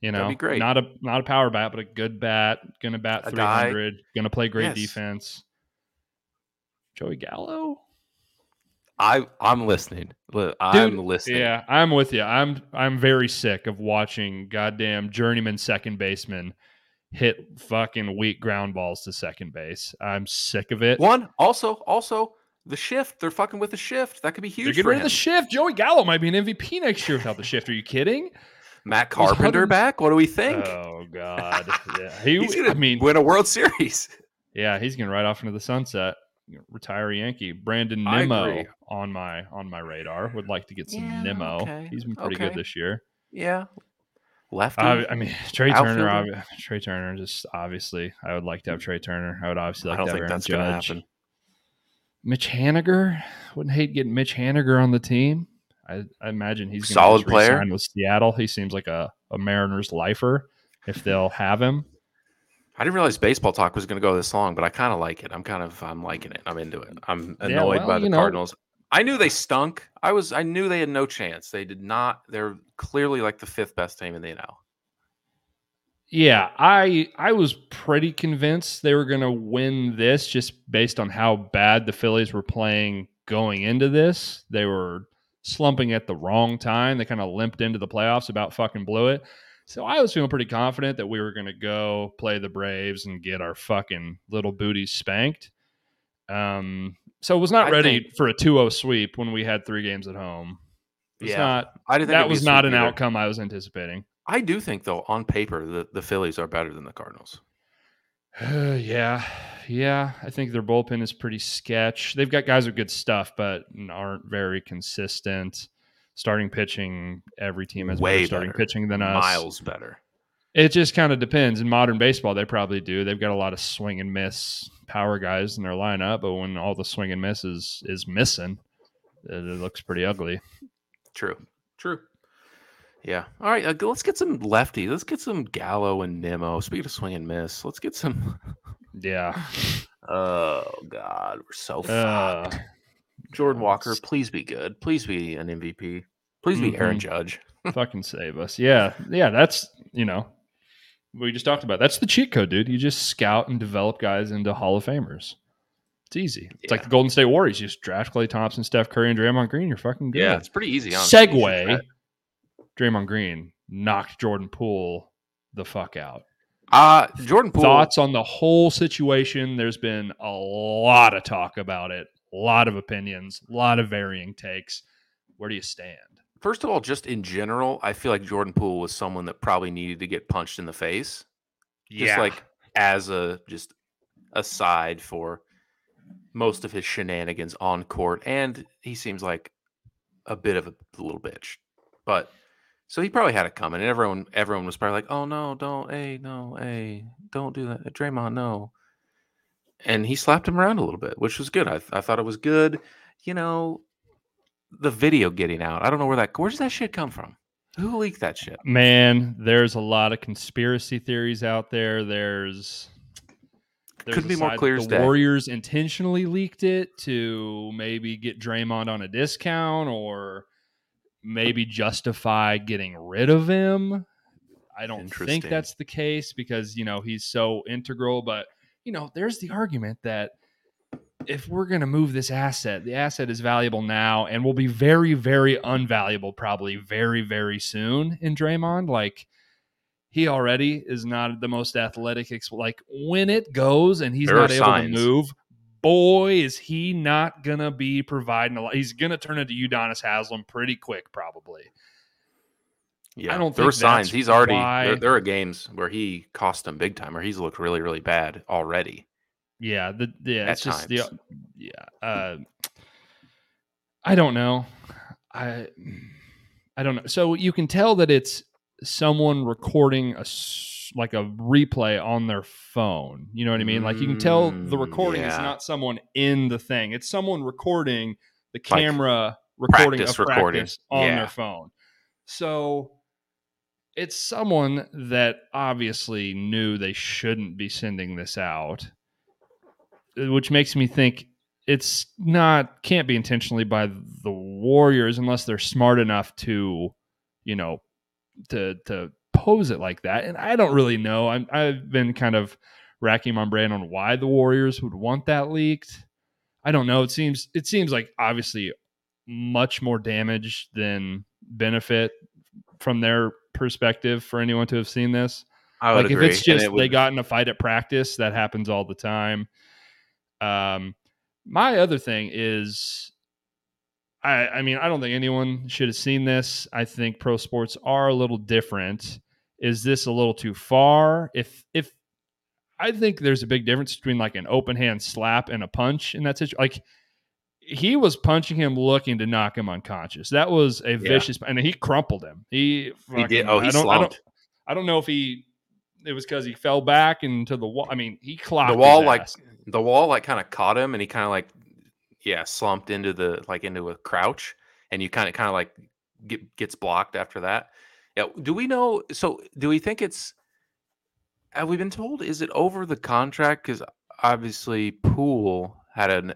you That'd know, be great. not a not a power bat, but a good bat. Gonna bat A three guy- hundred. Gonna play great Yes. defense. Joey Gallo. I I'm listening. I'm listening. Yeah, I'm with you. I'm I'm very sick of watching goddamn journeyman second baseman hit fucking weak ground balls to second base. I'm sick of it. One also also the shift. They're fucking with the shift. That could be huge. They're getting for rid of the shift. Joey Gallo might be an MVP next year without the shift. Are you kidding? Matt Carpenter back. What do we think? Oh God. [laughs] Yeah. He, He's gonna I mean, win a World Series. yeah, he's gonna ride off into the sunset. Retire Yankee. Brandon I Nimmo on my on my radar. Would like to get some Yeah, Nimmo. okay, He's been pretty okay. good this year. Yeah. left. Uh, I mean, [laughs] Trey Turner. Ob- Trey Turner. Just obviously, I would like to have Trey Turner. I would obviously I like don't to have think Aaron that's gonna Judge. happen. Mitch Haniger. Wouldn't hate getting Mitch Haniger on the team. I, I imagine he's Solid player. with Seattle. He seems like a, a Mariners lifer if they'll have him. I didn't realize baseball talk was going to go this long, but I kind of like it. I'm kind of I'm liking it. I'm into it. I'm Yeah, annoyed well, by the know- Cardinals. I knew they stunk. I was I knew they had no chance. They did not. They're clearly like the fifth best team in the NL. Yeah, I I was pretty convinced they were going to win this just based on how bad the Phillies were playing going into this. They were slumping at the wrong time. They kind of limped into the playoffs, about fucking blew it. So I was feeling pretty confident that we were going to go play the Braves and get our fucking little booties spanked. Um, so was not I ready think- for a 2-0 sweep when we had three games at home. It's Yeah, not I didn't. Think that was not an either. outcome I was anticipating. I do think though, on paper, the, the Phillies are better than the Cardinals. Uh, yeah, yeah. I think their bullpen is pretty sketch. They've got guys with good stuff, but aren't very consistent. Starting pitching, every team has Way better starting better. pitching than us. Miles better. It just kind of depends. In modern baseball, they probably do. They've got a lot of swing and miss power guys in their lineup, but when all the swing and misses is, is missing, it, it looks pretty ugly. True. True. Yeah. All right. Uh, let's get some lefty. Let's get some Gallo and Nimmo. Speaking of swing and miss, let's get some. Yeah. [laughs] Oh God, we're so Uh, fucked. Jordan Walker, please be good. Please be an MVP. Please be Aaron Mhm. Judge. [laughs] fucking save us. Yeah. Yeah. That's, you know, we just talked about. That's the cheat code, dude. You just scout and develop guys into Hall of Famers. It's easy. It's like the Golden State Warriors. You just draft Klay Thompson, Steph Curry, and Draymond Green. You're fucking good. Yeah, it's pretty easy. Honestly. You should Segue. try- Draymond Green knocked Jordan Poole the fuck out. Uh Jordan Poole. Thoughts on the whole situation? There's been a lot of talk about it, a lot of opinions, a lot of varying takes. Where do you stand? First of all, just in general, I feel like Jordan Poole was someone that probably needed to get punched in the face. Just like as a just aside for most of his shenanigans on court, and he seems like a bit of a little bitch. But so he probably had it coming, and everyone everyone was probably like, "Oh no, don't, hey, no, hey, don't do that, Draymond, no." And he slapped him around a little bit, which was good. I, I thought it was good. You know, the video getting out. I don't know where that where does that shit come from? Who leaked that shit? Man, there's a lot of conspiracy theories out there. There's, there's Couldn't be more clear as the. Warriors intentionally leaked it to maybe get Draymond on a discount or maybe justify getting rid of him. I don't think that's the case because you know he's so integral. But you know, there's the argument that if we're going to move this asset, the asset is valuable now and will be very, very unvaluable probably very, very soon in Draymond. Like he already is not the most athletic. Ex- like when it goes and he's There not able signs. to move, boy, is he not going to be providing a lot. He's going to turn into Udonis Haslem pretty quick, probably. Yeah, I don't there were think signs. He's already why- there, there are games where he cost him big time, where he's looked really, really bad already. Yeah, the yeah, it's just the yeah. Uh, I don't know. I I don't know. So you can tell that it's someone recording a like a replay on their phone. You know what I mean? Like you can tell the Mm, recording is not someone in the thing. It's someone recording the Like camera recording practice of recording. practice on Yeah. their phone. So it's someone that obviously knew they shouldn't be sending this out, uh, which makes me think it's not can't be intentionally by the Warriors unless they're smart enough to, you know, to to pose it like that. And I don't really know. I'm I've been kind of racking my brain on why the Warriors would want that leaked. I don't know. It seems it seems like obviously much more damage than benefit from their perspective for anyone to have seen this. I would Like agree. if it's just it would- they got in a fight at practice, that happens all the time. Um, my other thing is, I I mean I don't think anyone should have seen this. I think pro sports are a little different. Is this a little too far? If if I think there's a big difference between like an open hand slap and a punch in that situation. Like he was punching him, looking to knock him unconscious. That was a vicious, and he crumpled him. He he did. Oh, he I don't, I don't, slumped. I don't know if he it was because he fell back into the wall. I mean, he clocked The wall, like the wall, like kind of caught him, and he kind of like, yeah, slumped into the like into a crouch, and you kind of kind of like get, gets blocked after that. Yeah. Do we know? So, do we think it's? Have we been told? Is it over the contract? Because obviously, Poole had a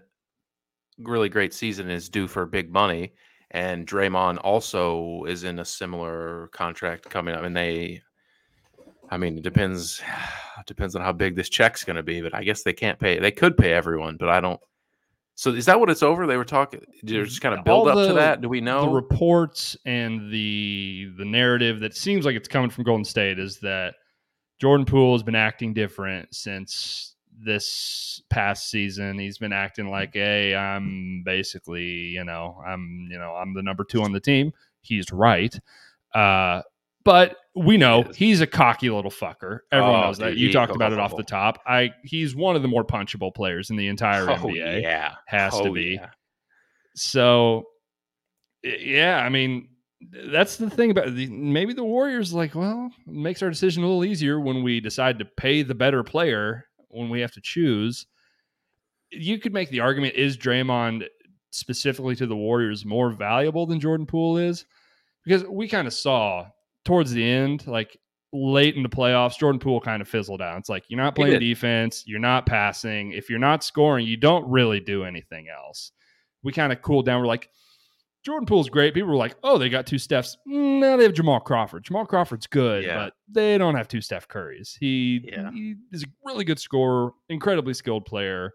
really great season and is due for big money, and Draymond also is in a similar contract coming up, and they. I mean, it depends. [sighs] Depends on how big this check's going to be, but I guess they can't pay. They could pay everyone, but I don't. So is that what it's over? They were talking. They're just kind of All build up the- to that. Do we know the reports and the the narrative that seems like it's coming from Golden State is that Jordan Poole has been acting different since this past season. He's been acting like, "Hey, I'm basically, you know, I'm, you know, I'm the number two on the team." He's right, uh, but we know He he's a cocky little fucker. Everyone Oh, knows that. dude, You talked about it off the top. I he's one of the more punchable players in the entire oh NBA yeah, has to Oh, be. yeah. So, yeah, I mean, that's the thing about the, maybe the Warriors. Like, well, it makes our decision a little easier when we decide to pay the better player when we have to choose. You could make the argument: is Draymond specifically to the Warriors more valuable than Jordan Poole is? Because we kind of saw towards the end, like late in the playoffs, Jordan Poole kind of fizzled out. It's like you're not playing defense, you're not passing. If you're not scoring, you don't really do anything else. We kind of cooled down. We're like, Jordan Poole's great. People were like, oh, they got two Stephs. No, they have Jamal Crawford. Jamal Crawford's good, Yeah. but they don't have two Steph Currys. He, Yeah. he is a really good scorer, incredibly skilled player.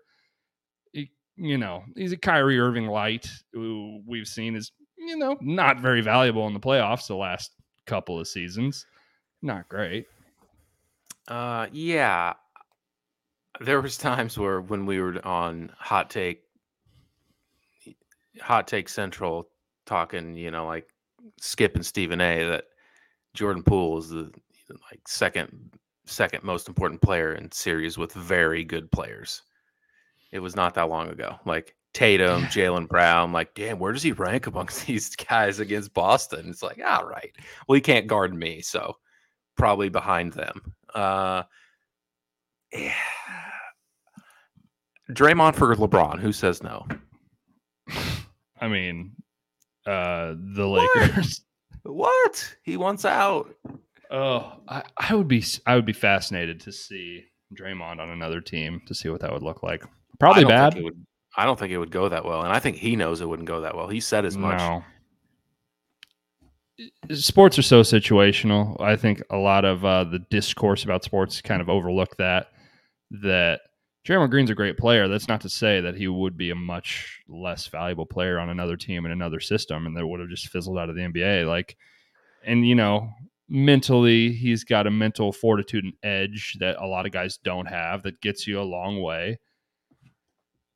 He- you know, he's a Kyrie Irving light who we've seen is, you know, not very valuable in the playoffs the last couple of seasons. Not great. Uh, yeah. There was times where when we were on hot take, hot take central, talking, you know, like Skip and Stephen A. That Jordan Poole is the like second second most important player in series with very good players. It was not that long ago. Like Tatum, Jaylen Brown, like, damn, where does he rank amongst [laughs] these guys against Boston? It's like, all right. Well, he can't guard me, so probably behind them. Uh yeah. Draymond for LeBron. Who says no? I mean, uh, the What? Lakers. [laughs] What? He wants out. Oh, I, I would be I would be fascinated to see Draymond on another team to see what that would look like. Probably bad. It would, I don't think it would go that well, and I think he knows it wouldn't go that well. He said as much. No. Sports are so situational. I think a lot of uh, the discourse about sports kind of overlook that. That Draymond Green's a great player. That's not to say that he would be a much less valuable player on another team in another system, and that would have just fizzled out of the NBA. Like, and you know, mentally, he's got a mental fortitude and edge that a lot of guys don't have. That gets you a long way.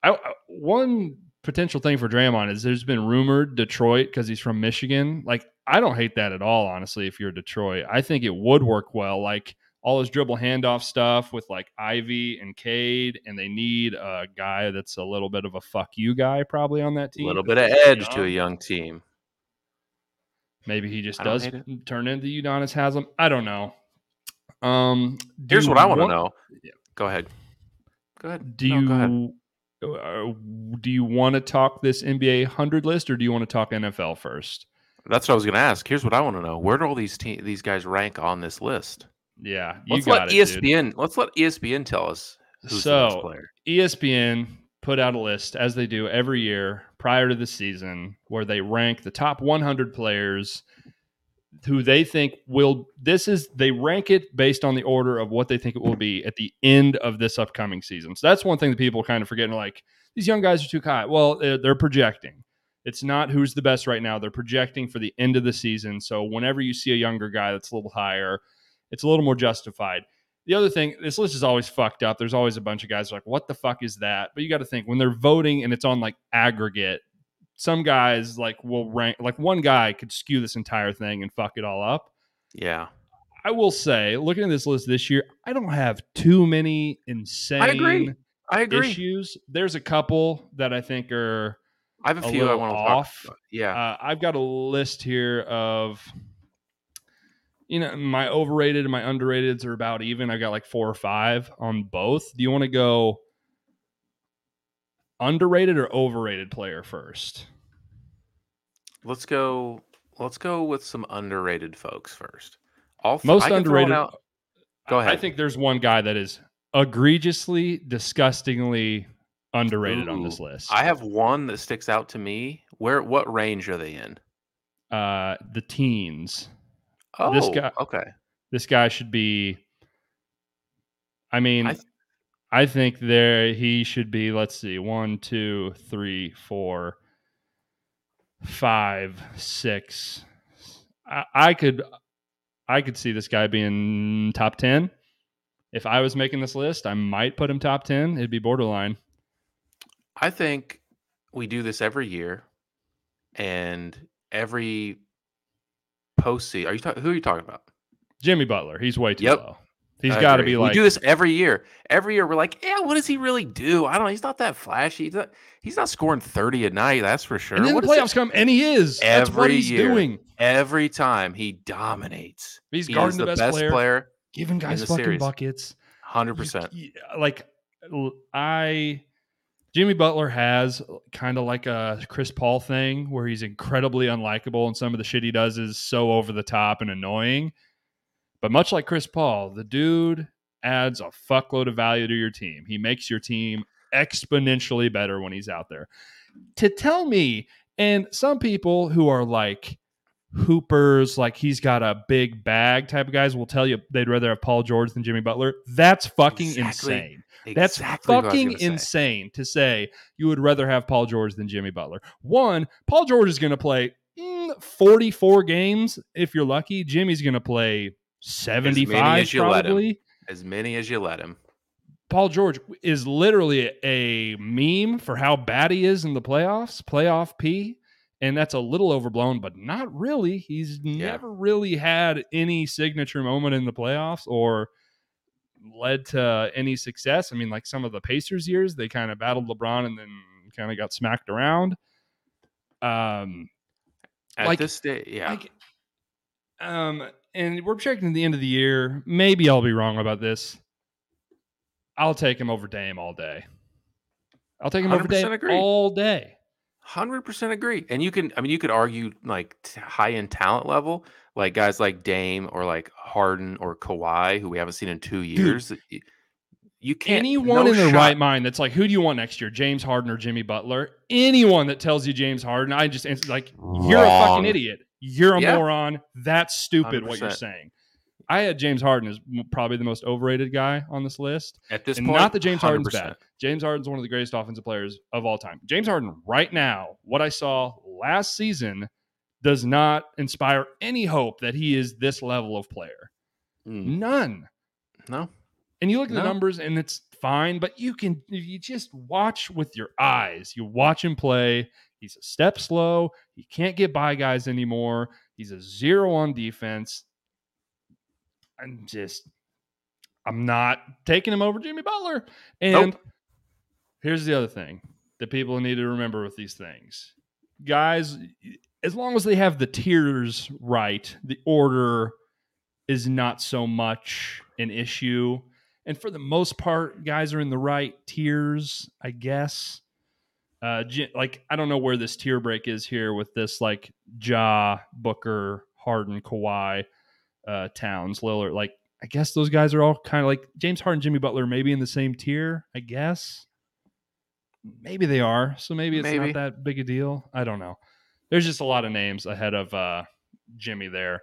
I, one potential thing for Draymond is there's been rumored Detroit because he's from Michigan. Like I don't hate that at all, honestly. If you're Detroit, I think it would work well. Like all his dribble handoff stuff with like Ivey and Cade, and they need a guy that's a little bit of a fuck you guy probably on that team. A little bit of edge to a young team. Maybe he just does turn into Udonis Haslem. I don't know. Um, do Here's what I want to know. Go ahead. Go ahead. Do No, go ahead. you uh, do you want to talk this NBA hundred list, or do you want to talk NFL first? That's what I was going to ask. Here's what I want to know. Where do all these te- these guys rank on this list? Yeah, you Let's got let it, dude. ESPN. Let's let ESPN tell us who's the best So player. ESPN put out a list as they do every year prior to the season where they rank the top 100 players who they think will this is they rank it based on the order of what they think it will be at the end of this upcoming season. So that's one thing that people kind of forget like these young guys are too high. Well, they're projecting. It's not who's the best right now. They're projecting for the end of the season. So whenever you see a younger guy that's a little higher, it's a little more justified. The other thing, this list is always fucked up. There's always a bunch of guys like, what the fuck is that? But you got to think when they're voting and it's on like aggregate, some guys like will rank like one guy could skew this entire thing and fuck it all up. Yeah, I will say, looking at this list this year, I don't have too many insane I agree. I agree. issues. There's a couple that I think are I have a a few I want to off. talk. Yeah, uh, I've got a list here of, you know, my overrated and my underrateds are about even. I've got like four or five on both. Do you want to go underrated or overrated player first? let's go. Let's go with some underrated folks first. All th- Most I can throw it underrated. Out. Go ahead. I think there's one guy that is egregiously, disgustingly underrated on this list. I have one that sticks out to me. Where? What range are they in? uh, the teens. Oh, This guy- Okay. this guy should be i mean I i, think there he should be let's see one two three four five six i, I could i could see this guy being top 10 if i was making this list i might put him top 10 it'd be borderline I think we do this every year, and every postseason. Are you talking? Who are you talking about? jimmy butler he's way too Yep. low he's got to be like we do this every year. Every year we're like, yeah, what does he really do? I don't know. He's not that flashy. He's not, he's not scoring 30 a night, that's for sure. and then What the playoffs come and he is that's what Every he's year. doing Every time he dominates. he's he guarding the, the best, player, player, giving guys fucking series. buckets 100%. Y- y- like I. Jimmy Butler has uh, kind of like a Chris Paul thing where he's incredibly unlikable and some of the shit he does is so over the top and annoying. But much like Chris Paul, the dude adds a fuckload of value to your team. He makes your team exponentially better when he's out there. To tell me, and some people who are like hoopers, like he's got a big bag type of guys, will tell you they'd rather have Paul George than Jimmy Butler. That's fucking Exactly. insane. That's Exactly was fucking gonna say. insane to say you would rather have Paul George than Jimmy Butler. One, Paul George is going to play mm, 44 games if you're lucky. Jimmy's going to play 75 as you let him. probably. As many as you let him. Paul George is literally a meme for how bad he is in the playoffs, playoff P. And that's a little overblown, but not really. He's Yeah. never really had any signature moment in the playoffs or led to any success. I mean, like some of the Pacers years, they kind of battled LeBron and then kind of got smacked around. Um, At Like- this day, yeah. like, um, and we're projecting the end of the year. Maybe I'll be wrong about this. I'll take him over Dame all day. I'll take him over Dame agree. all day. Hundred percent agree, and you can. I mean, you could argue like t- high end talent level, like guys like Dame or like Harden or Kawhi, who we haven't seen in two years. You can't. Anyone no in their shot- right mind that's like, who do you want next year, James Harden or Jimmy Butler? Anyone that tells you James Harden, I just like you're a fucking idiot. You're a Yeah. moron. That's stupid. What you're saying. I had James Harden as probably the most overrated guy on this list. At this And point, not that James Harden's 100%. bad. James Harden's one of the greatest offensive players of all time. James Harden, right now, what I saw last season does not inspire any hope that he is this level of player. Mm, None. no, And you look at the numbers and it's fine, but you can, you just watch with your eyes, you watch him play. He's a step slow. He can't get by guys anymore. He's a zero on defense. I'm just, I'm not taking him over Jimmy Butler. And Nope. here's the other thing that people need to remember with these things. Guys, as long as they have the tiers right, the order is not so much an issue. And for the most part, guys are in the right tiers, I guess. Uh, like I don't know where this tier break is here with this like Ja, Booker, Harden, Kawhi, uh, Towns, Lillard. Like I guess those guys are all kind of like James Harden, Jimmy Butler, maybe in the same tier. I guess maybe they are. So maybe it's Maybe. not that big a deal. I don't know. There's just a lot of names ahead of uh, Jimmy there.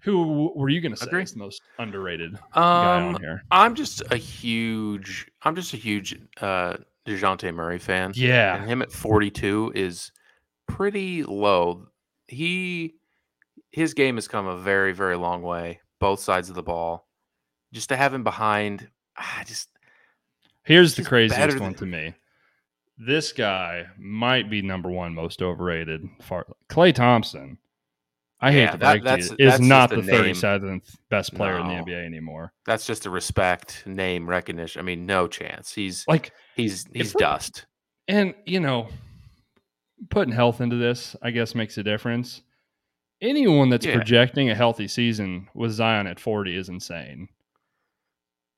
Who were you going to say Agree. is the most underrated guy Um, on here? I'm just a huge, I'm just a huge uh, Dejounte Murray fan. And Yeah, him at 42 is pretty low. He his game has come a very very long way, both sides of the ball. Just to have him behind, I just Here's the craziest one than- to me. This guy might be number one most overrated. Far Klay Thompson. I hate Yeah, to that- break that's- to you, is that's not the thirty seventh best player in the NBA anymore. that's just a respect name recognition. I mean, no chance. He's Like, he's he's dust. and you know, putting health into this, I guess, makes a difference. Anyone that's Yeah. projecting a healthy season with Zion at forty is insane.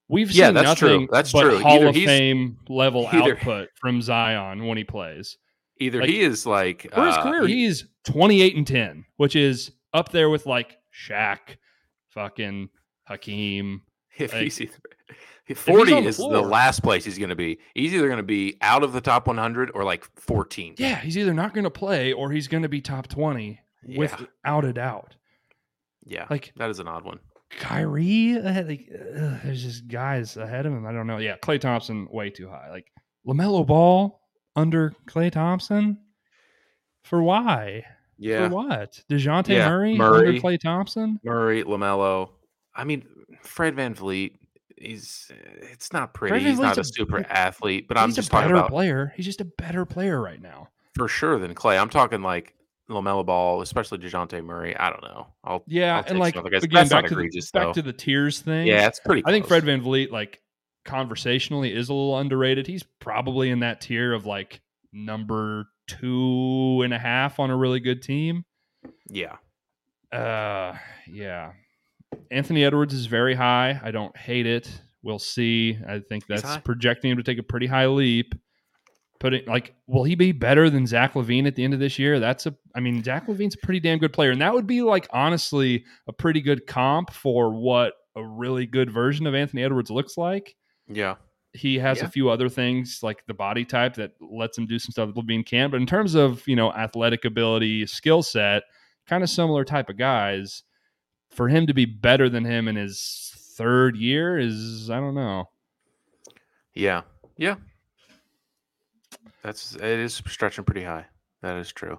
We've Yeah, seen that's true. nothing That's but true. Hall Either of Fame level either- output from Zion when he plays. Either like, he is like For his uh, career, he- he's 28 and 10, which is up there with like Shaq, fucking Hakeem. [laughs] if like, he's either, 40 on the is the last place he's going to be. He's either going to be out of the top 100 or like 14. Yeah, he's either not going to play or he's going to be top 20 Yeah. without a doubt. Yeah, Like that is an odd one. Kyrie, like ugh, there's just guys ahead of him. I don't know. Yeah, Klay Thompson way too high. Like LaMelo Ball under Klay Thompson for why? Yeah, For what? Dejounte Yeah, Murray, Murray. under Klay Thompson? Murray, LaMelo. I mean, Fred VanVleet. He's it's not pretty. Van He's not a a- super athlete, but I'm just a talking better about player. He's just a better player right now. for sure than Clay. I'm talking like LaMelo Ball, especially Dejounte Murray. I don't know. I'll Yeah, I'll and like guys. again, back to the back to the tiers thing. yeah, it's pretty. I think. Fred VanVleet, like conversationally, is a little underrated. He's probably in that tier of like number two and a half on a really good team. Yeah, Uh, yeah. Anthony Edwards is very high. I don't hate it. We'll see. I think that's projecting him to take a pretty high leap. Putting like, will he be better than Zach LaVine at the end of this year? That's a. I mean, Zach LaVine's a pretty damn good player, and that would be like honestly a pretty good comp for what a really good version of Anthony Edwards looks like. yeah. He has Yeah. a few other things like the body type that lets him do some stuff that LaVine can't. But in terms of you know athletic ability, skill set, kind of similar type of guys. For him to be better than him in his third year is I don't know. Yeah. Yeah. That's it is stretching pretty high. That is true.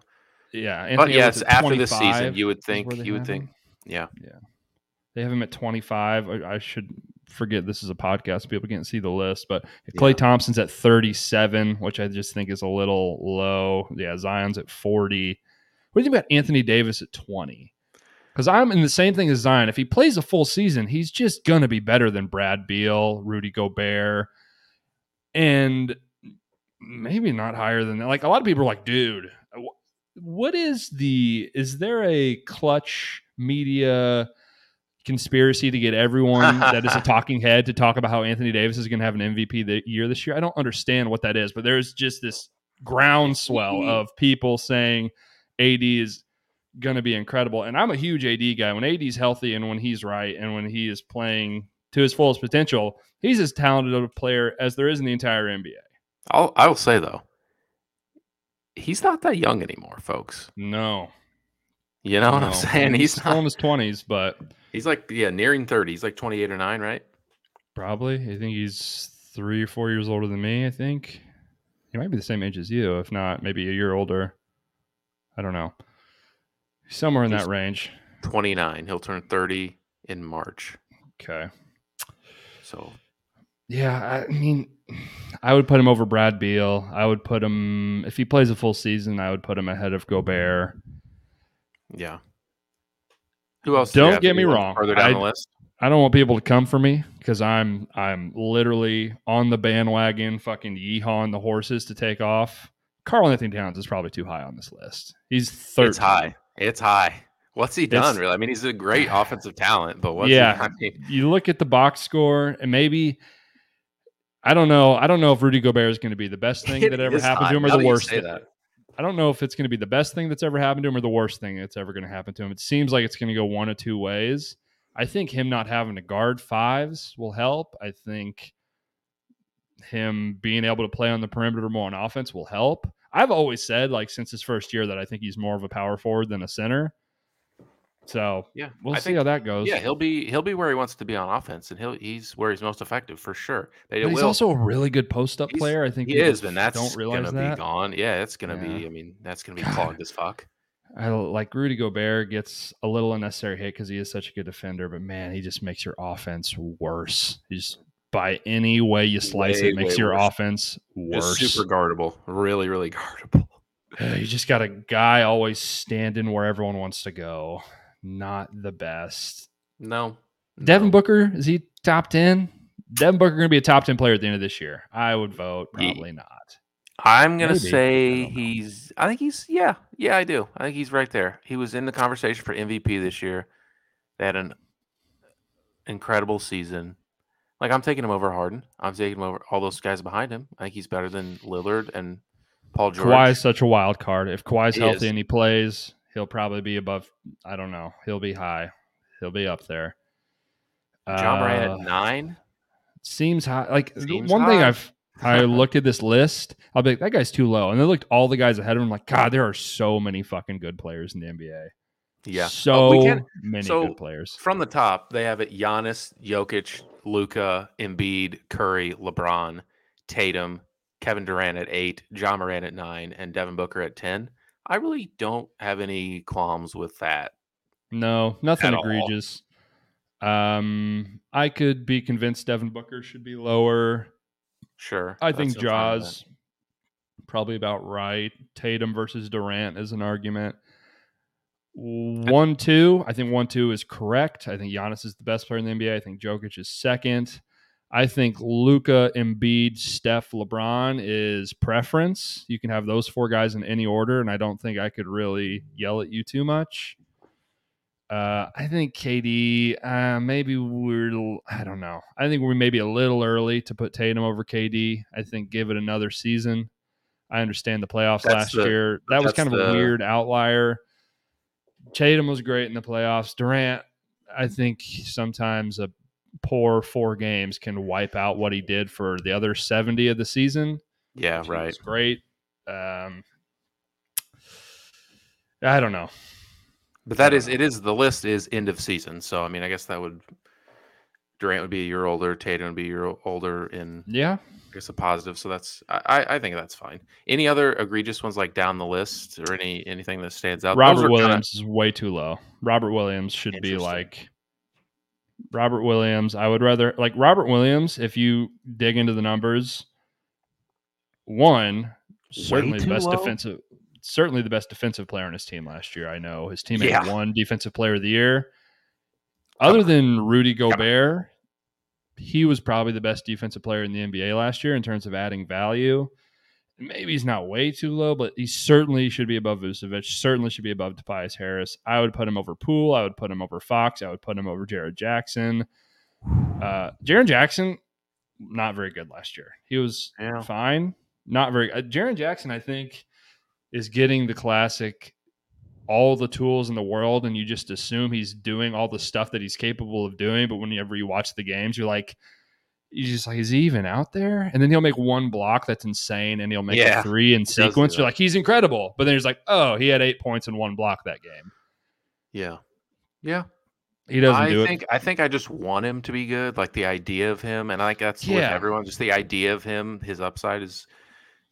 Yeah, But Anthony yeah, Edwards it's after this season, you would think you would think him. yeah. They have him at 25. I, I should forget this is a podcast. People can't see the list, but Clay Yeah. Thompson's at 37, which I just think is a little low. Yeah, Zion's at 40. What do you think about Anthony Davis at 20? Because I'm in the same thing as Zion. If he plays a full season, he's just going to be better than Brad Beal, Rudy Gobert, and maybe not higher than that. Like a lot of people are like, dude, what is the, is there a clutch media conspiracy to get everyone [laughs] that is a talking head to talk about how Anthony Davis is going to have an MVP the year this year? I don't understand what that is, but there's just this groundswell [laughs] of people saying AD is going to be incredible. And I'm a huge AD guy. When AD's healthy and when he's right and when he is playing to his fullest potential, he's as talented of a player as there is in the entire NBA. I'll I will say though, he's not that young anymore, folks. No. You know what. I'm saying? He's He's still in his 20s, but he's like yeah, nearing 30. He's like 28 or 9, right? probably. I think he's three or four years older than me, I think. He might be the same age as you, if not maybe a year older. I don't know. Somewhere in that range. 29. He'll turn 30 in March. Okay. So Yeah, I mean, I would put him over Brad Beal. I would put him if he plays a full season. I would put him ahead of Gobert. Yeah. Who else? do Don't get me wrong, Further down I- the list. I don't want people to come for me because I'm I'm literally on the bandwagon, fucking yeehawing the horses to take off. Karl-Anthony Towns is probably too high on this list. He's third. It's high. It's high. What's he done? It's- really? I mean, he's a great [sighs] offensive talent, but what's Yeah. He, I mean, You look at the box score, and maybe I don't know. I don't know if Rudy Gobert is going to be the best thing [laughs] that ever happened high. to him or Now the worst. thing- that. I don't know if it's going to be the best thing that's ever happened to him or the worst thing that's ever going to happen to him. It seems like it's going to go one of two ways. I think him not having to guard fives will help. I think him being able to play on the perimeter more on offense will help. I've always said, like since his first year, that I think he's more of a power forward than a center. So Yeah, we'll I see think- how that goes. Yeah, he'll be he'll be where he wants to be on offense, and he'll he's where he's most effective for sure. But he's will- also a really good post up player. I think he is, and that's don't realize gonna that. be gone. Yeah, it's gonna Yeah. be. I mean, that's gonna be clogged as fuck. I like Rudy Gobert gets a little unnecessary hit because he is such a good defender, but man, he just makes your offense worse. He's by any way you slice Way, it, makes your worse. offense worse. Just super guardable, really, really [laughs] guardable. Uh, you just got a guy always standing where everyone wants to go. Not the best. No, Devin no. Booker is he top ten? Devin Booker going to be a top ten player at the end of this year. I would vote probably not. I'm gonna Maybe. I say he's. I think he's. Yeah, yeah, I do. I think he's right there. He was in the conversation for MVP this year. They had an incredible season. Like I'm taking him over Harden. I'm taking him over all those guys behind him. I think he's better than Lillard and Paul George. Kawhi is such a wild card. If Kawhi's He healthy is. and he plays, he'll probably be above. I don't know. He'll be high. He'll be up there. Ja Morant Uh, at nine. seems high. Like Seems one thing. I've I [laughs] looked at this list. I'll be like, that guy's too low. And then looked all the guys ahead of him. Like, God, there are so many fucking good players in the NBA. Yeah. so Oh, many so- good players. From the top, they have it Giannis, Jokic, Luka, Embiid, Curry, LeBron, Tatum, Kevin Durant at eight, Ja Morant at nine, and Devin Booker at 10. I really don't have any qualms with that. No, nothing at all. egregious. Um, I could be convinced Devin Booker should be lower. Sure. I think I'm fine with that. Jaws probably about right. Tatum versus Durant is an argument. One two, I think one two is correct. I think Giannis is the best player in the NBA. I think Jokic is second. I think Luka, Embiid, Steph, LeBron is preference. You can have those four guys in any order, and I don't think I could really yell at you too much. Uh, I think KD, uh, maybe we're. I don't know. I think we're maybe a little early to put Tatum over KD. I think give it another season. I understand the playoffs That's last the- year. That was kind of a weird outlier. Tatum was great in the playoffs. Durant, I think sometimes a poor four games can wipe out what he did for the other 70 of the season. Yeah, right. great. Um, I don't know. But that is, it is, the list is end of season. So, I mean, I guess that would, Durant would be a year older, Tatum would be a year older in, Yeah. I guess, a positive. So that's, I, I I think that's fine. Any other egregious ones like down the list or any anything that stands out? Robert are kinda- Williams is way too low. Robert Williams should be like Robert Williams. I would rather like Robert Williams. If you dig into the numbers, one certainly the best low? defensive, certainly the best defensive player on his team last year. I know his team had Yeah. one defensive player of the year. Other than Rudy Gobert, he was probably the best defensive player in the NBA last year in terms of adding value. Maybe he's not way too low, but he certainly should be above Vucevic. Certainly should be above Tobias Harris. I would put him over Poole. I would put him over Fox. I would put him over Jaren Jackson. Uh, Jaren Jackson, not very good last year. He was Yeah. fine, not very. Uh, Jaren Jackson, I think, is getting the classic all the tools in the world, and you just assume he's doing all the stuff that he's capable of doing. But whenever you watch the games, you're like, you just like, is he even out there? And then he'll make one block that's insane, and he'll make Yeah, a three in sequence. You're like, he's incredible. But then he's like, oh, he had eight points and one block that game. Yeah. Yeah. He doesn't I do think it. I think I just want him to be good. Like the idea of him, and I think that's with Yeah. everyone. Just the idea of him, his upside is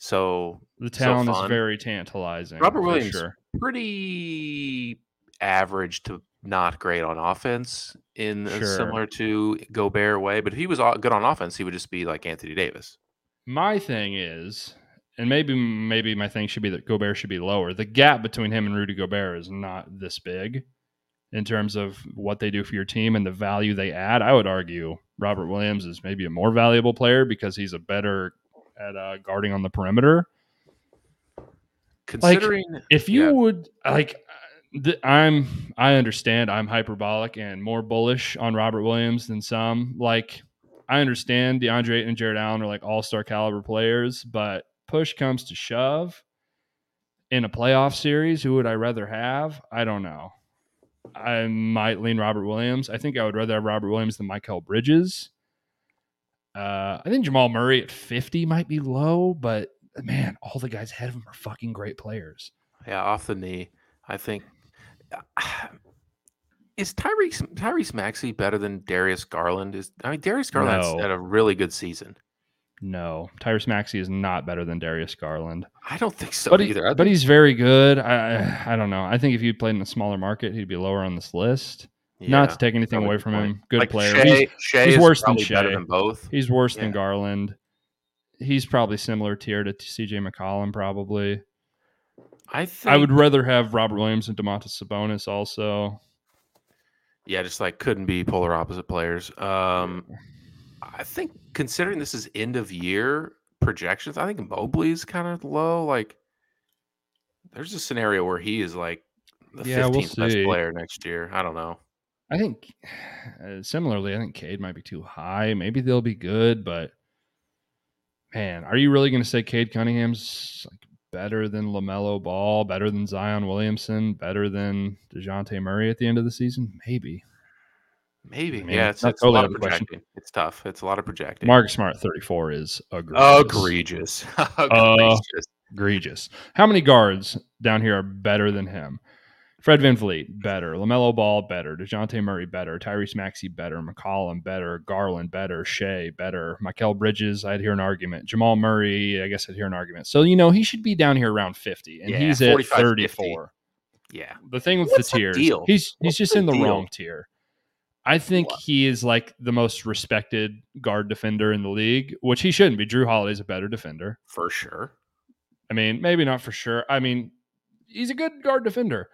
so The so talent is very tantalizing. Robert Williams, sure. pretty average to not great on offense in Sure. similar to Gobert way. But if he was good on offense, he would just be like Anthony Davis. My thing is, and maybe maybe my thing should be that Gobert should be lower. The gap between him and Rudy Gobert is not this big in terms of what they do for your team and the value they add. I would argue Robert Williams is maybe a more valuable player because he's a better at uh, guarding on the perimeter. Considering If you Yeah. would like, th- I'm I understand I'm hyperbolic and more bullish on Robert Williams than some. Like, I understand DeAndre Ayton and Jarrett Allen are like all star caliber players, but push comes to shove in a playoff series, who would I rather have? I don't know. I might lean Robert Williams. I think I would rather have Robert Williams than Mikal Bridges. Uh, I think Jamal Murray at 50 might be low, but man, all the guys ahead of him are fucking great players. yeah, off the knee, I think [sighs] is Tyrese Tyrese Maxey better than Darius Garland? Is I mean Darius Garland No. had a really good season. No, Tyrese Maxey is not better than Darius Garland, I don't think so but he, either. But he's very good. I I I don't know. I think if he played in a smaller market, he'd be lower on this list. Not to take anything away from point. him, good like player. Shai, He's, Shai he's worse than probably better than both. he's worse than Garland. He's probably similar tier to CJ McCollum. Probably. I think I would rather have Robert Williams and Domantas Sabonis. Also, Yeah, just like couldn't be polar opposite players. Um, I think considering this is end of year projections, I think Mobley's kind of low. Like, there's a scenario where he is like the Yeah, we'll 15th best player next year. I don't know. I think uh, similarly, I think Cade might be too high. Maybe they'll be good, but man, are you really going to say Cade Cunningham's like better than Lamelo Ball, better than Zion Williamson, better than Dejounte Murray at the end of the season? Maybe. Maybe. I mean, yeah, it's, it's a lot of the question. projecting. It's tough. It's a lot of projecting. Mark Smart, thirty-four, is egregious. egregious. [laughs] egregious. egregious. How many guards down here are better than him? Fred VanVleet, better. LaMelo Ball, better. DeJounte Murray, better. Tyrese Maxey, better. McCollum, better. Garland, better. Shai, better. Mikal Bridges, I'd hear an argument. Jamal Murray, I guess I'd hear an argument. So, you know, he should be down here around 50, and Yeah, he's at 45, 50. 34. yeah. The thing with What's the the tiers, deal? he's he's What's just the in the deal? wrong tier. I think What? he is like the most respected guard defender in the league, which he shouldn't be. Jrue Holiday's a better defender. For sure. I mean, maybe not for sure. I mean, he's a good guard defender.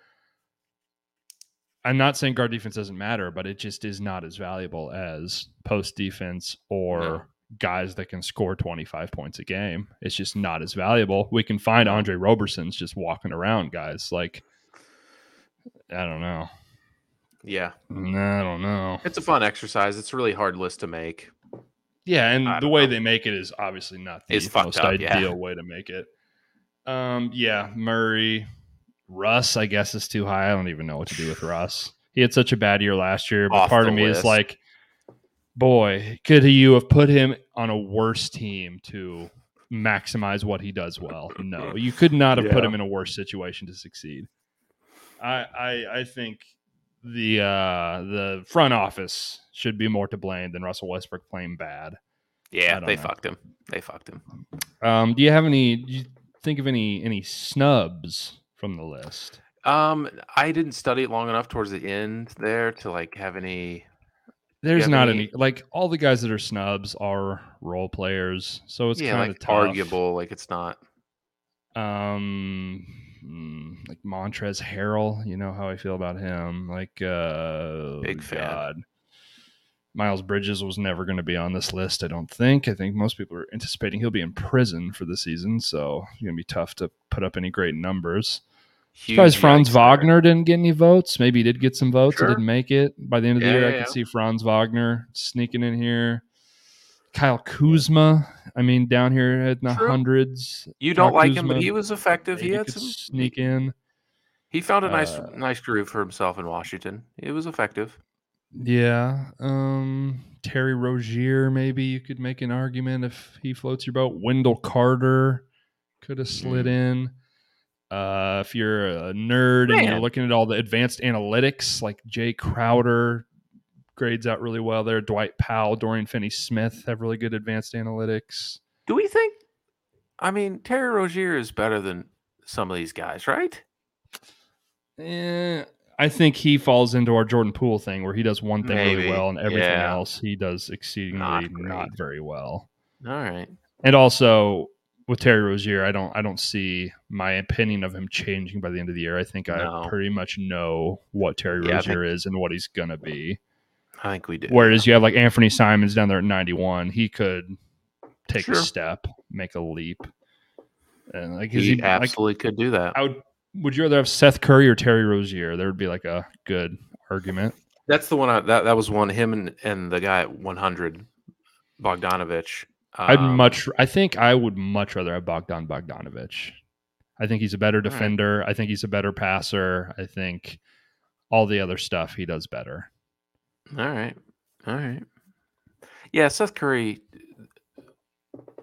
I'm not saying guard defense doesn't matter, but it just is not as valuable as post defense or No. guys that can score 25 points a game. It's just not as valuable. We can find Andre Roberson's just walking around, guys. Like, I don't know. Yeah. I don't know. It's a fun exercise. It's a really hard list to make. Yeah, and the way know. they make it is obviously not the It's most up, ideal yeah. way to make it. Um, yeah, Murray, Russ, I guess is too high. I don't even know what to do with Russ. He had such a bad year last year, but Off part of me is like, boy, could you have put him on a worse team to maximize what he does well? No, you could not have put him in a worse situation to succeed. I, I, I think the uh, the front office should be more to blame than Russell Westbrook playing bad. Yeah, they know. fucked him. They fucked him. Um, do you have any? Do you think of any any snubs from the list? Um, I didn't study it long enough towards the end there to like have any. There's have not any- any like all the guys that are snubs are role players, so it's yeah, kind of like arguable. Like it's not. Um, mm, like Montrezl Harrell, you know how I feel about him. Like, uh, Big fan. God. Miles Bridges was never going to be on this list, I don't think. I think most people are anticipating he'll be in prison for the season, so it's going to be tough to put up any great numbers. Huge Surprised Franz. Wagner didn't get any votes. Maybe he did get some votes. Sure. I didn't make it. By the end of the year, yeah, I yeah. could see Franz Wagner sneaking in here. Kyle Kuzma, I mean, down here in the True. hundreds. You don't Kyle like him, but he was effective. He had could some. sneak in. He found a nice, Uh, nice groove for himself in Washington. It was effective. Yeah. Um, Terry Rozier, maybe you could make an argument if he floats your boat. Wendell Carter could have slid Mm. in. Uh, if you're a nerd and you're looking at all the advanced analytics, like Jae Crowder grades out really well there. Dwight Powell, Dorian Finney Smith have really good advanced analytics. Do we think? I mean, Terry Rozier is better than some of these guys, right? Eh, I think he falls into our Jordan Poole thing where he does one thing really well and everything yeah. else he does exceedingly Not not very well. All right. And also, with Terry Rozier, I don't I don't see my opinion of him changing by the end of the year. I think No. I pretty much know what Terry Yeah, Rozier is and what he's gonna be. I think we do. Whereas you have like Anthony Simons down there at 91, he could take Sure. a step, make a leap. And like, he, he, like absolutely could do that. I would would you rather have Seth Curry or Terry Rozier? There would be like a good argument. That's the one. I, that that was one. Him and, and the guy at 100, Bogdanovich. I'd um, much I think I would much rather have Bogdan Bogdanovich. I think he's a better right. defender. I think he's a better passer. I think all the other stuff he does better. All right, all right. Yeah, Seth Curry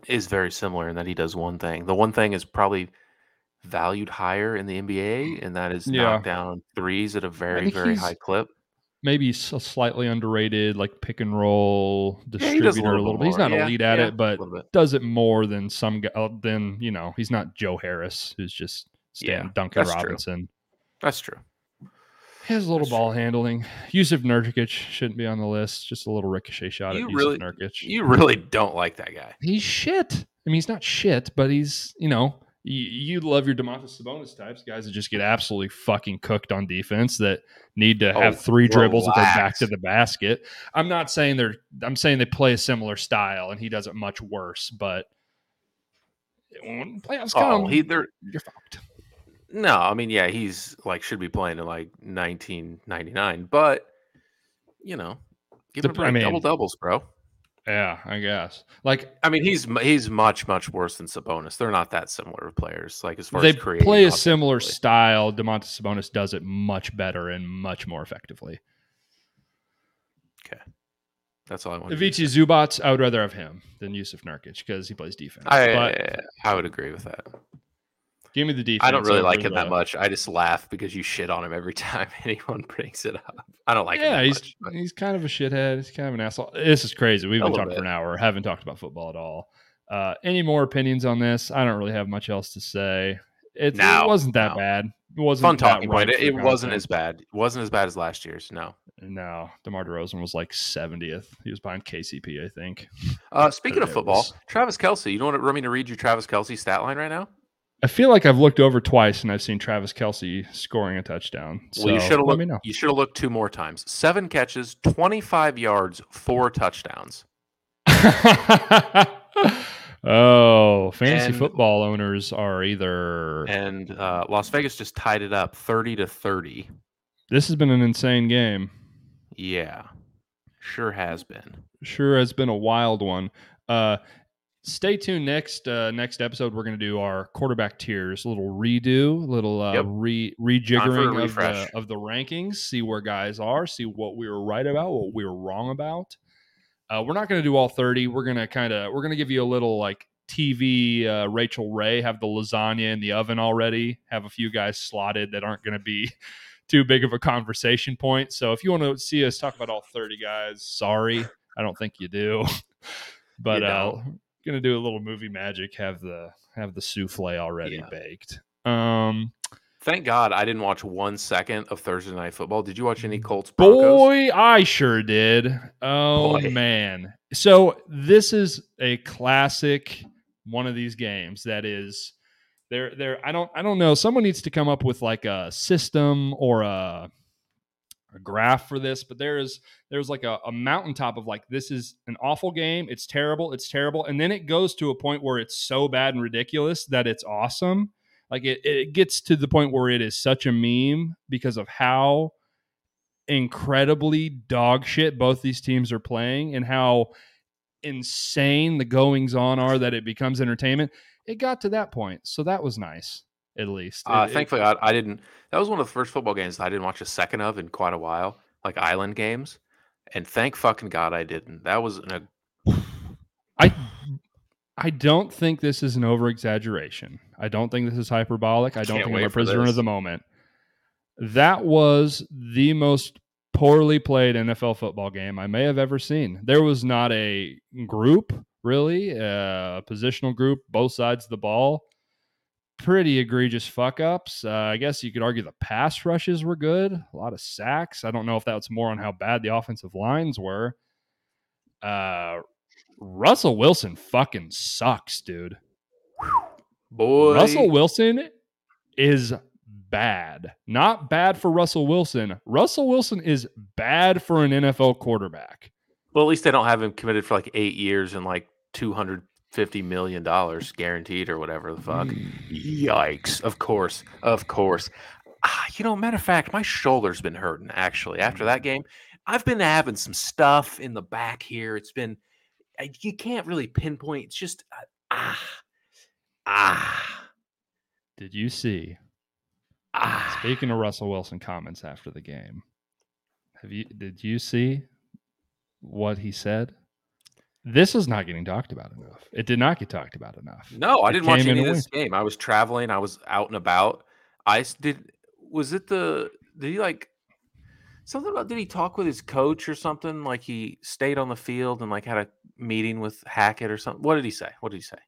is very similar in that he does one thing. The one thing is probably valued higher in the NBA, and that is Yeah. knock down threes at a very very high clip. Maybe slightly underrated, like pick and roll Yeah, he does distributor a little, bit. He's not Yeah, elite at yeah, it, but a little does it more than some guy. uh, Than you know, he's not Joe Harris, who's just Yeah, Stan Duncan that's true. Robinson. That's true. He has a little That's ball handling. Jusuf Nurkic shouldn't be on the list. Just a little ricochet shot You at really- Jusuf Nurkic. You really don't like that guy. he's shit. I mean, he's not shit, but he's you know you, you love your Domantas Sabonis types, guys that just get absolutely fucking cooked on defense that need to have Oh, three dribbles with their back to the basket. I'm not saying they're. I'm saying they play a similar style, and he does it much worse. But when playoffs oh, come, Oh, he there. you're fucked. No, I mean, yeah, he's like should be playing in like 1999, but you know, give him a I mean- double doubles, bro. Yeah, I guess. Like I mean, he's he's much much worse than Sabonis. They're not that similar of players. Like as far they as creating play a similar style. Domantas Sabonis does it much better and much more effectively. Okay, that's all I want. Ivica Zubac, I would rather have him than Jusuf Nurkic because he plays defense. I but I would agree with that. Give me the defense. I don't really like him that much. I just laugh because you shit on him every [laughs] time [laughs] anyone brings it up. I don't like him yeah, he's much. but- he's kind of a shithead. He's kind of an asshole. This is crazy. We've A been talking for an hour. Haven't talked about football at all. Uh, any more opinions on this? I don't really have much else to say. It, No, it wasn't that no. bad. It wasn't Fun talking point. It, it wasn't as bad. It wasn't as bad as last year's. No. No, DeMar DeRozan was like 70th. He was behind KCP, I think. Uh, speaking of football, was- Travis Kelce. You know what? Want me to read you Travis Kelce stat line right now? I feel like I've looked over twice and I've seen Travis Kelce scoring a touchdown. So well, you should have let looked. me know. You should have looked two more times. Seven catches, twenty-five yards, four touchdowns. [laughs] oh, fantasy And- football owners are either. And uh, Las Vegas just tied it up, thirty to thirty. This has been an insane game. Yeah, sure has been. Sure has been a wild one. Uh, stay tuned next uh, next episode. We're going to do our quarterback tiers, a little redo, a little uh, Yep. re rejiggering of the, of the rankings. See where guys are. See what we were right about, what we were wrong about. Uh, we're not going to do all thirty. We're going to kind of we're going to give you a little like TV uh, Rachael Ray have the lasagna in the oven already. Have a few guys slotted that aren't going to be [laughs] too big of a conversation point. So if you want to see us talk about all 30 guys, sorry. I don't think you do. [laughs] but You uh. Gonna do a little movie magic, have the have the souffle already Yeah. baked. Um Thank God I didn't watch one second of Thursday Night Football. Did you watch any Colts Broncos? boy, I sure did. Oh Boy. man. So this is a classic one of these games that is there there I don't I don't know. Someone needs to come up with like a system or a a graph for this, but there is there's like a, a mountaintop of like this is an awful game, it's terrible, it's terrible, and then it goes to a point where it's so bad and ridiculous that it's awesome. Like it, it gets to the point where it is such a meme because of how incredibly dog shit both these teams are playing and how insane the goings on are that it becomes entertainment. It got to that point, so that was nice at least. Uh, It- it- thankfully, I, I didn't. That was one of the first football games I didn't watch a second of in quite a while, like Island games. And thank fucking God I didn't. That was an, a I I don't think this is an over exaggeration. I don't think this is hyperbolic. I don't think I'm a prisoner this. of the moment. That was the most poorly played NFL football game I may have ever seen. There was not a group, really, a positional group, both sides of the ball. Pretty egregious fuck ups. Uh, I guess you could argue the pass rushes were good. A lot of sacks. I don't know if that's more on how bad the offensive lines were. Uh, Russell Wilson fucking sucks, dude. Boy, Russell Wilson is bad. Not bad for Russell Wilson. Russell Wilson is bad for an NFL quarterback. Well, at least they don't have him committed for like eight years and like two hundred fifty million dollars guaranteed or whatever the fuck. Yikes! Of course, of course. Ah, you know, matter of fact, my shoulder's been hurting actually after that game. I've been having some stuff in the back here. It's been I- you can't really pinpoint. It's just uh, ah ah Did you see? ah. Speaking of Russell Wilson comments after the game, have you did you see what he said? This is not getting talked about enough. It did not get talked about enough. No, I It didn't watch any of this game. I was traveling. I was out and about. I did. Was it the? Did he like something about? Did he talk with his coach or something? Like he stayed on the field and like had a meeting with Hackett or something. What did he say? What did he say?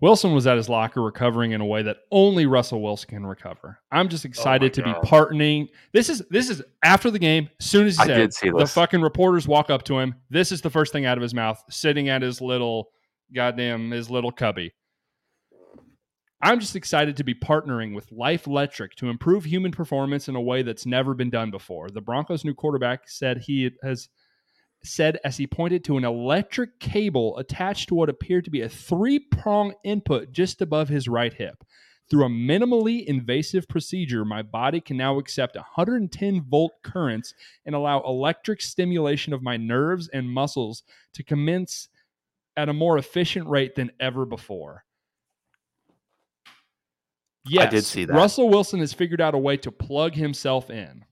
Wilson was at his locker recovering in a way that only Russell Wilson can recover. I'm just excited to be partnering. This is this is after the game. As soon as he said, the fucking reporters walk up to him. This is the first thing out of his mouth, sitting at his little goddamn his little cubby. I'm just excited to be partnering with Life Electric to improve human performance in a way that's never been done before. The Broncos' new quarterback said he has said as he pointed to an electric cable attached to what appeared to be a three prong input just above his right hip. Through a minimally invasive procedure, my body can now accept 110 volt currents and allow electric stimulation of my nerves and muscles to commence at a more efficient rate than ever before. Yes, did see that. Russell Wilson has figured out a way to plug himself in.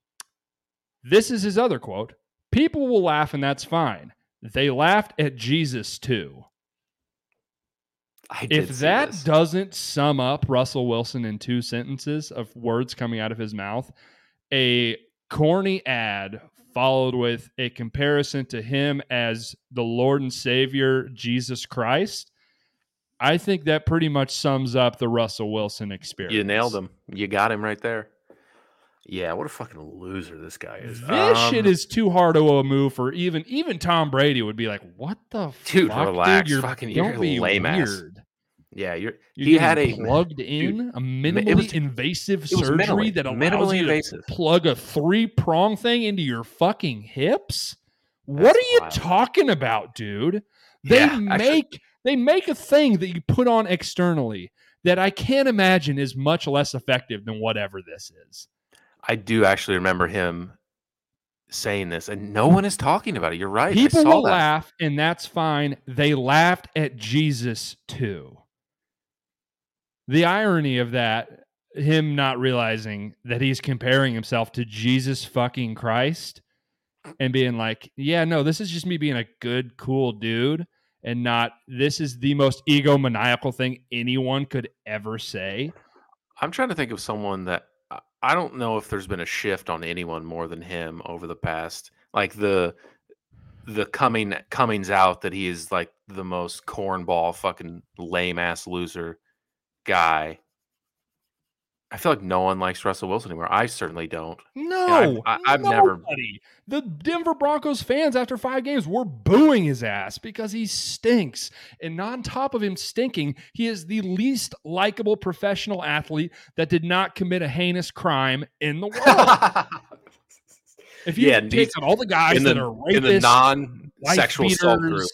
This is his other quote People will laugh, and that's fine. They laughed at Jesus too. If that this. doesn't sum up Russell Wilson in two sentences of words coming out of his mouth, a corny ad followed with a comparison to him as the Lord and Savior Jesus Christ, I think that pretty much sums up the Russell Wilson experience. you nailed him. You got him right there. Yeah, what a fucking loser this guy is. This shit Um, is too hard of a move for even even Tom Brady would be like, "What the Dude, fuck, relax. You're, Fucking- you're don't be lame ass. weird. Yeah, you're. You're he had a plugged in a minimally was- invasive surgery minimally- that allows minimally you invasive. to plug a three prong thing into your fucking hips. what are you wild. talking about, dude? They Yeah, actually- make they make a thing that you put on externally that I can't imagine is much less effective than whatever this is. I do actually remember him saying this, and no one is talking about it. You're right. I People saw will that. laugh, and that's fine. They laughed at Jesus too. The irony of that, him not realizing that he's comparing himself to Jesus fucking Christ and being like, yeah, no, this is just me being a good, cool dude, and not this is the most egomaniacal thing anyone could ever say. I'm trying to think of someone that I- don't know if there's been a shift on anyone more than him over the past, like the the coming comings out that he is like the most cornball, fucking lame ass loser guy. I feel like no one likes Russell Wilson anymore. I certainly don't. No, I- I've never- The Denver Broncos fans after five games were booing his ass because he stinks. And on top of him stinking, he is the least likable professional athlete that did not commit a heinous crime in the world. [laughs] if you Yeah, take he's- out all the guys in that the are in the non-sexual assault group.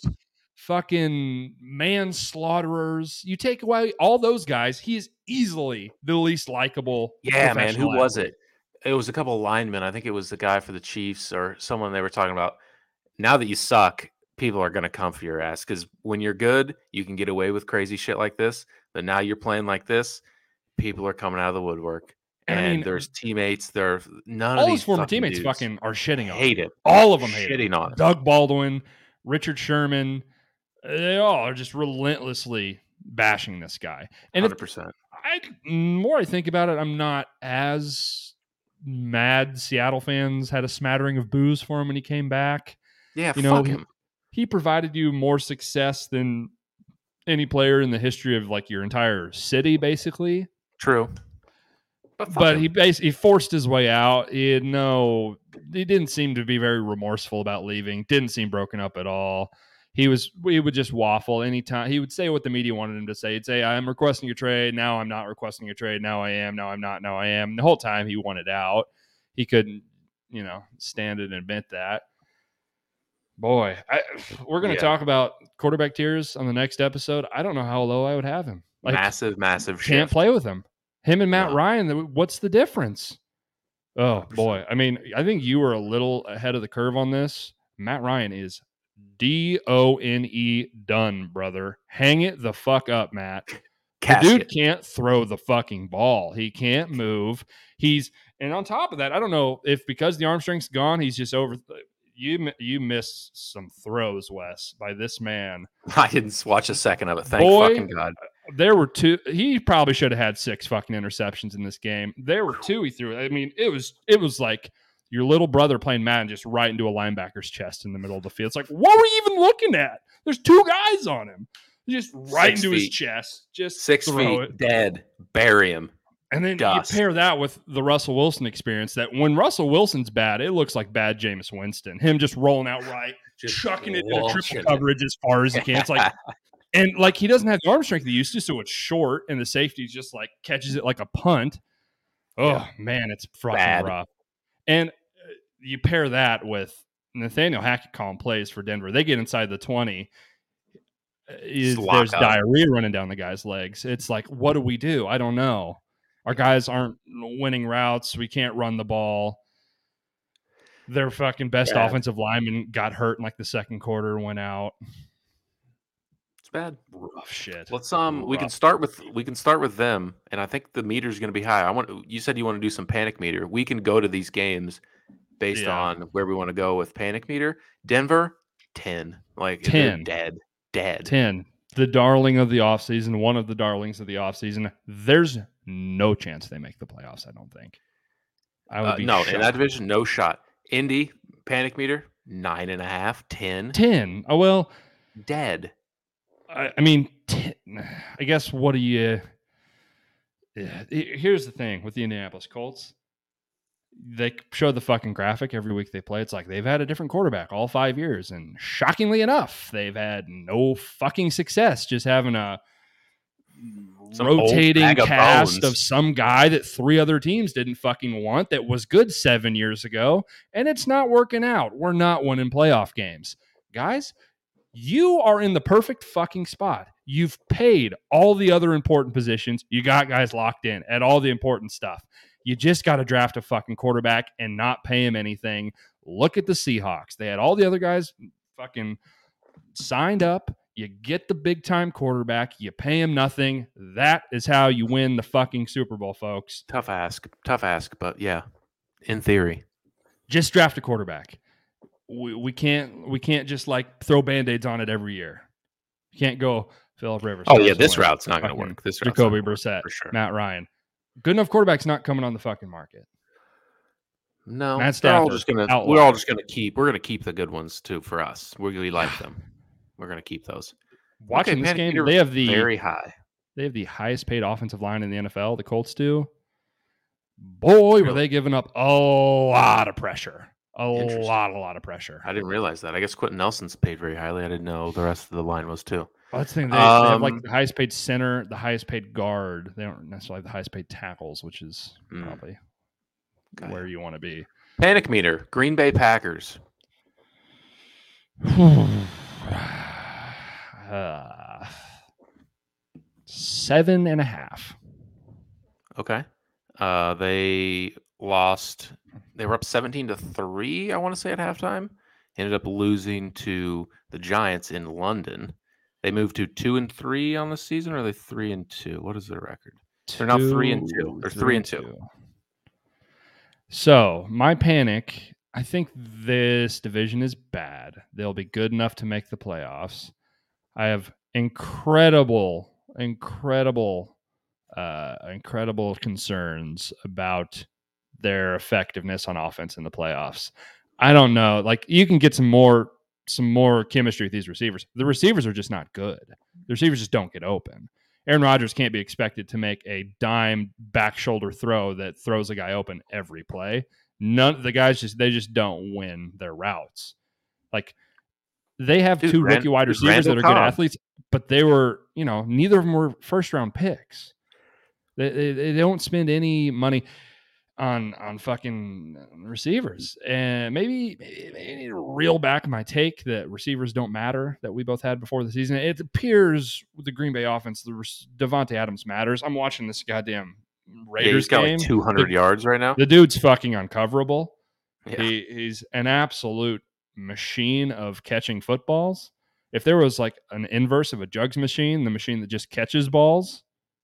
Fucking manslaughterers, you take away all those guys, he is easily the least likable. Yeah, man. Who professional was it? It was a couple of linemen. I think it was the guy for the Chiefs or someone they were talking about. Now that you suck, people are going to come for your ass because when you're good, you can get away with crazy shit like this. But now you're playing like this, people are coming out of the woodwork. And I mean, there's teammates. There, none all of his these former teammates fucking are shitting on hate it. All of them hate shitting him. on. Doug Baldwin, Richard Sherman, they all are just relentlessly bashing this guy. And Hundred if percent. I more I think about it, I'm not as mad. Seattle fans had a smattering of booze for him when he came back. Yeah, you know, fuck he- him. He provided you more success than any player in the history of like your entire city, basically. True. But, but he basically he forced his way out. He had no, he didn't seem to be very remorseful about leaving. Didn't seem broken up at all. He was he would just waffle anytime. He would say what the media wanted him to say. He'd say, "I'm requesting a trade. Now I'm not requesting a trade. Now I am. Now I'm not. Now I am." And the whole time he wanted out. He couldn't, you know, stand it and admit that. Boy, I, we're going to Yeah. talk about quarterback tiers on the next episode. I don't know how low I would have him. Like, massive, massive can't shift. play with him. Him and Matt. Ryan. What's the difference? Oh 100%. boy, I mean, I think you were a little ahead of the curve on this. Matt Ryan is D O N E done, brother. Hang it the fuck up, Matt. The dude can't throw the fucking ball. He can't move. He's and on top of that, I don't know if because the arm strength's gone, he's just over. Uh, you you missed some throws, Wes, by this man. [laughs] I didn't watch a second of it. Thank Boy, fucking God. Uh, there were two. He probably should have had six fucking interceptions in this game. There were two he threw. I mean, it was it was like your little brother playing Madden just right into a linebacker's chest in the middle of the field. It's like, what were you even looking at? There's two guys on him. Just right Six into his chest. Just Six feet, it. dead. Bury him. And then Dust. you pair that with the Russell Wilson experience. That when Russell Wilson's bad, it looks like bad Jameis Winston. Him just rolling out right, Just chucking it in a launching triple coverage as far as he can. It's like, [laughs] and like he doesn't have the arm strength he used to, so it's short, and the safety just like catches it like a punt. Oh Yeah. man, it's fucking rough. And you pair that with Nathaniel Hackett calling plays for Denver. They get inside the twenty. uh, is- there's up. diarrhea running down the guy's legs. It's like, what do we do? I don't know. Our guys aren't winning routes. We can't run the ball. Their fucking best Yeah. offensive lineman got hurt in like the second quarter, went out. It's bad. Rough shit. Let's um we can start with we can start with them and I think the meter's going to be high. I want you said you want to do some panic meter. We can go to these games based Yeah. on where we want to go with panic meter. Denver 10. Like 10. dead. Dead. 10. The darling of the offseason, one of the darlings of the offseason. There's no chance they make the playoffs, I don't think. I would Uh, be no, in that division no shot. Indy panic meter nine and a half, 10. 10. Oh, well, Dead. I, I mean, 10, I guess what do you. Yeah, here's the thing with the Indianapolis Colts. They show the fucking graphic every week they play. It's like they've had a different quarterback all five years. And shockingly enough, they've had no fucking success just having a Some rotating bag of cast of some guy that three other teams didn't fucking want that was good seven years ago. And it's not working out. We're not winning playoff games. Guys, you are in the perfect fucking spot. You've paid all the other important positions. You got guys locked in at all the important stuff. You just got to draft a fucking quarterback and not pay him anything. Look at the Seahawks. They had all the other guys fucking signed up. You get the big time quarterback, you pay him nothing. That is how you win the fucking Super Bowl, folks. Tough ask. Tough ask, but yeah. In theory. Just draft a quarterback. We, we can't we can't just like throw band-aids on it every year. You can't go Philip Rivers. Oh yeah, this Wentz, route's not going to work. This route's Jacoby not gonna Brissett, for sure. Matt Ryan. Good enough quarterback's not coming on the fucking market. No, Matt they're all just gonna. outlier. We're all just gonna keep. We're gonna keep the good ones too for us. We really like them. We're gonna keep those. Watching Okay, this Panic game, Meter they have the Very high. they have the highest paid offensive line in the NFL. The Colts do. Boy, were they giving up a lot of pressure. A lot, a lot of pressure. I didn't realize that. I guess Quenton Nelson's paid very highly. I didn't know the rest of the line was too. Well, that's the thing. They, they have like Um, the highest paid center, the highest paid guard. They don't necessarily have the highest paid tackles, which is Mm. probably Okay. where you want to be. Panic meter. Green Bay Packers. Uh, [sighs] seven and a half. Okay. Uh, they lost. They were up seventeen to three. I want to say at halftime. Ended up losing to the Giants in London. They moved to two and three on the season, or are they three and two? What is their record? They're now three and two. They're three and two. So my panic. I think this division is bad. They'll be good enough to make the playoffs. I have incredible, incredible, uh, incredible concerns about their effectiveness on offense in the playoffs. I don't know. Like you can get some more some more chemistry with these receivers. The receivers are just not good. The receivers just don't get open. Aaron Rodgers can't be expected to make a dime back shoulder throw that throws a guy open every play. None the guys just they just don't win their routes. Like they have Dude, two Rand- rookie wide receivers that Randall are good athletes, but they were, you know, neither of them were first round picks. They, they, they don't spend any money on on fucking receivers, and maybe maybe, maybe I need to reel back my take that receivers don't matter that we both had before the season. It appears with the Green Bay offense, the Davante Adams matters. I'm watching this goddamn Yeah, Raiders he's got game. like 200 The- yards right now. the dude's fucking uncoverable. Yeah. He, he's an absolute machine of catching footballs. If there was like an inverse of a jugs machine, the machine that just catches balls,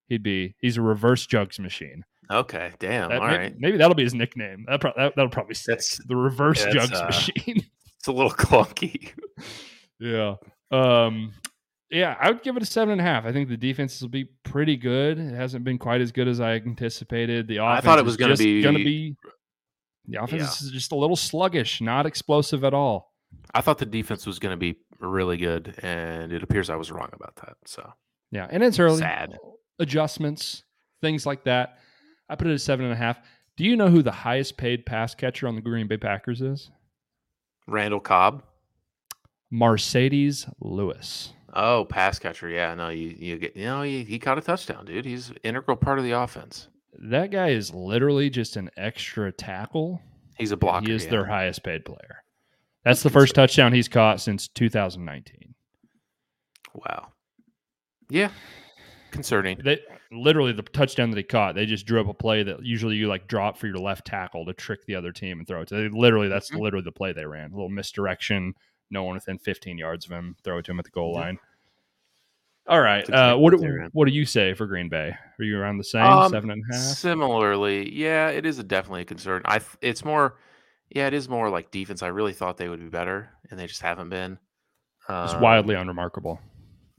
he'd be he's a reverse jugs machine. Okay, damn. That- all may- right. maybe that'll be his nickname. That, pro- that that'll probably stick. That's- the reverse yeah, jugs uh, machine. [laughs] It's a little clunky. yeah. Um. Yeah, I would give it a seven and a half. I think the defense will be pretty good. It hasn't been quite as good as I anticipated. The I thought it was gonna just be- gonna be. The offense Yeah. is just a little sluggish, not explosive at all. I thought the defense was going to be really good, and it appears I was wrong about that. So Yeah, and it's early. Sad. Adjustments, things like that. I put it at seven and a half. Do you know who the highest paid pass catcher on the Green Bay Packers is? Randall Cobb. Marcedes Lewis. Oh, pass catcher. Yeah, no, you you get you know he, he caught a touchdown, dude. He's an integral part of the offense. That guy is literally just an extra tackle. He's a blocker. he is yeah. their highest paid player. That's That's the first touchdown he's caught since 2019. Wow. Yeah. Concerning. They literally the touchdown that he caught, they just drew up a play that usually you like drop for your left tackle to trick the other team and throw it. to they literally that's Mhm. literally the play they ran. A little misdirection, no one within 15 yards of him, throw it to him at the goal Yeah. line. All right. Uh, what what do, what do you say for Green Bay? Are you around the same Um, seven and a half? Similarly, yeah, it is a definitely a concern. I th- it's more, yeah, it is more like defense. I really thought they would be better, and they just haven't been. It's Um, wildly unremarkable.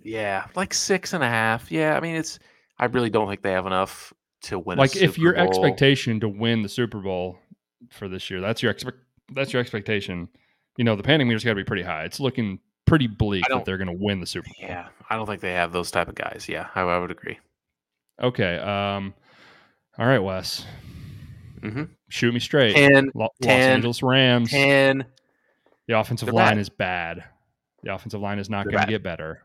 Yeah, like six and a half. Yeah, I mean, it's. I really don't think they have enough to win. Like if your Bowl. expectation to win the Super Bowl for this year, that's your expect that's your expectation. You know, the panic meter's got to be pretty high. It's looking pretty bleak that they're going to win the Super Bowl. yeah, I don't think they have those type of guys. Yeah, I, I would agree. Okay. Um. All right, Wes. hmm Shoot me straight. 10, Lo- Los 10, Angeles Rams. 10. The offensive line bad. is bad. The offensive line is not going to get better.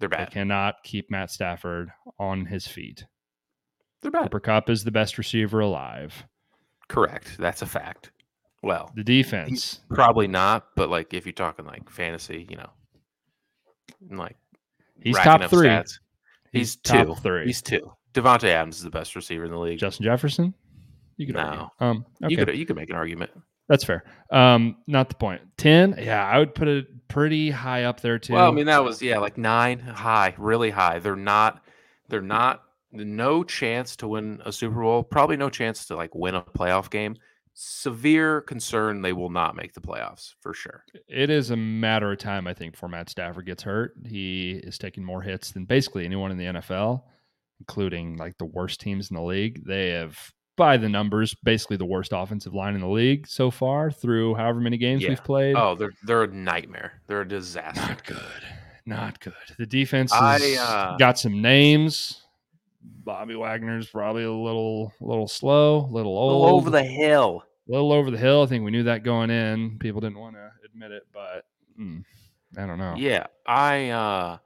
They're bad. They cannot keep Matt Stafford on his feet. They're bad. Cooper Kupp is the best receiver alive. Correct. That's a fact. Well, The defense. probably not, but like if you're talking like fantasy, you know, like He's top three. stats. He's, top two. three. He's two. Davante Adams is the best receiver in the league. Justin Jefferson. You could argue. Um. Okay. You could you could make an argument. That's fair. Um. Not the point. Ten. Yeah, I would put it pretty high up there too. Well, I mean that was yeah, like nine high, really high. They're not. They're not. No chance to win a Super Bowl. Probably no chance to like win a playoff game. Severe concern they will not make the playoffs for sure. it is a matter of time, I think, before Matt Stafford gets hurt. He is taking more hits than basically anyone in the NFL, including like the worst teams in the league. They have, by the numbers, basically the worst offensive line in the league so far through however many games Yeah. we've played. Oh, they're they're a nightmare. They're a disaster. not good. Not good. The defense I, has uh, got some names. Bobby Wagner's probably a little, little slow, a little old, over the hill. little over the hill. I think we knew that going in. People didn't want to admit it, but mm, I don't know. Yeah, I uh,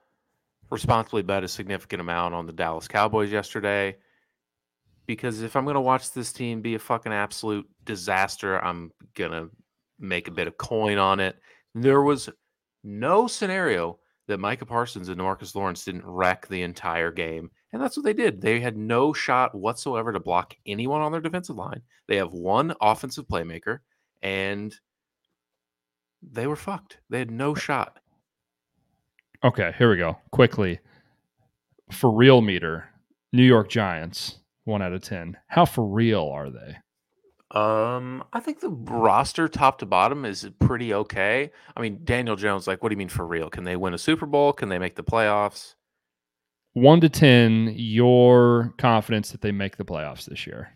responsibly bet a significant amount on the Dallas Cowboys yesterday because if I'm going to watch this team be a fucking absolute disaster, I'm going to make a bit of coin on it. There was no scenario that Micah Parsons and Marcus Lawrence didn't wreck the entire game. And that's what they did. They had no shot whatsoever to block anyone on their defensive line. They have one offensive playmaker, and they were fucked. They had no shot. Okay, here we go. Quickly. For real meter, New York Giants, one out of 10. How for real are they? Um, I think the roster top to bottom is pretty okay. I mean, Daniel Jones, like, what do you mean for real? Can they win a Super Bowl? Can they make the playoffs? One to 10, your confidence that they make the playoffs this year.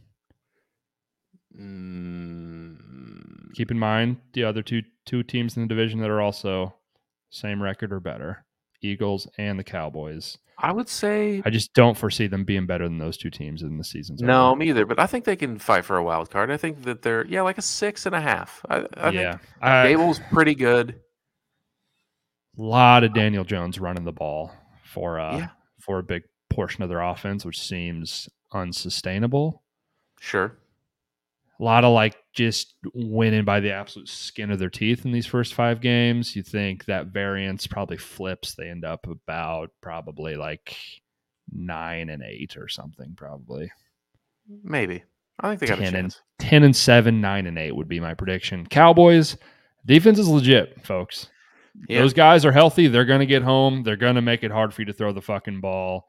Mm, Keep in mind the other two two teams in the division that are also same record or better Eagles and the Cowboys. I would say I just don't foresee them being better than those two teams in the seasons. no, me either. But I think they can fight for a wild card. I think that they're yeah, like a six and a half. I, I yeah. think I, pretty good. A lot of Daniel Jones running the ball for uh Yeah. for a big portion of their offense, which seems unsustainable. Sure. A lot of like just winning by the absolute skin of their teeth in these first five games. You think that variance probably flips. They end up about probably like nine and eight or something, probably. Maybe. I think they got a 10 and chance. 10 and 7, 9 and 8 would be my prediction. Cowboys defense is legit, folks. Yeah. Those guys are healthy. They're going to get home. They're going to make it hard for you to throw the fucking ball.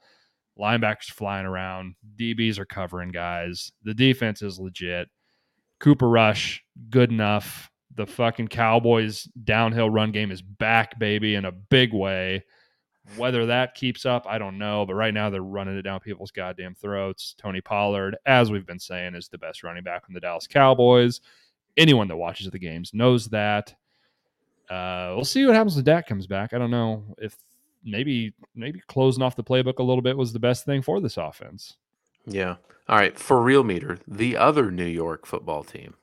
Linebackers flying around. DBs are covering guys. The defense is legit. Cooper Rush, good enough. The fucking Cowboys downhill run game is back, baby, in a big way. Whether that keeps up, I don't know. But right now, they're running it down people's goddamn throats. Tony Pollard, as we've been saying, is the best running back from the Dallas Cowboys. Anyone that watches the games knows that. Uh, we'll see what happens when Dak comes back. I don't know if maybe maybe closing off the playbook a little bit was the best thing for this offense. Yeah. All right. For real meter, the other New York football team.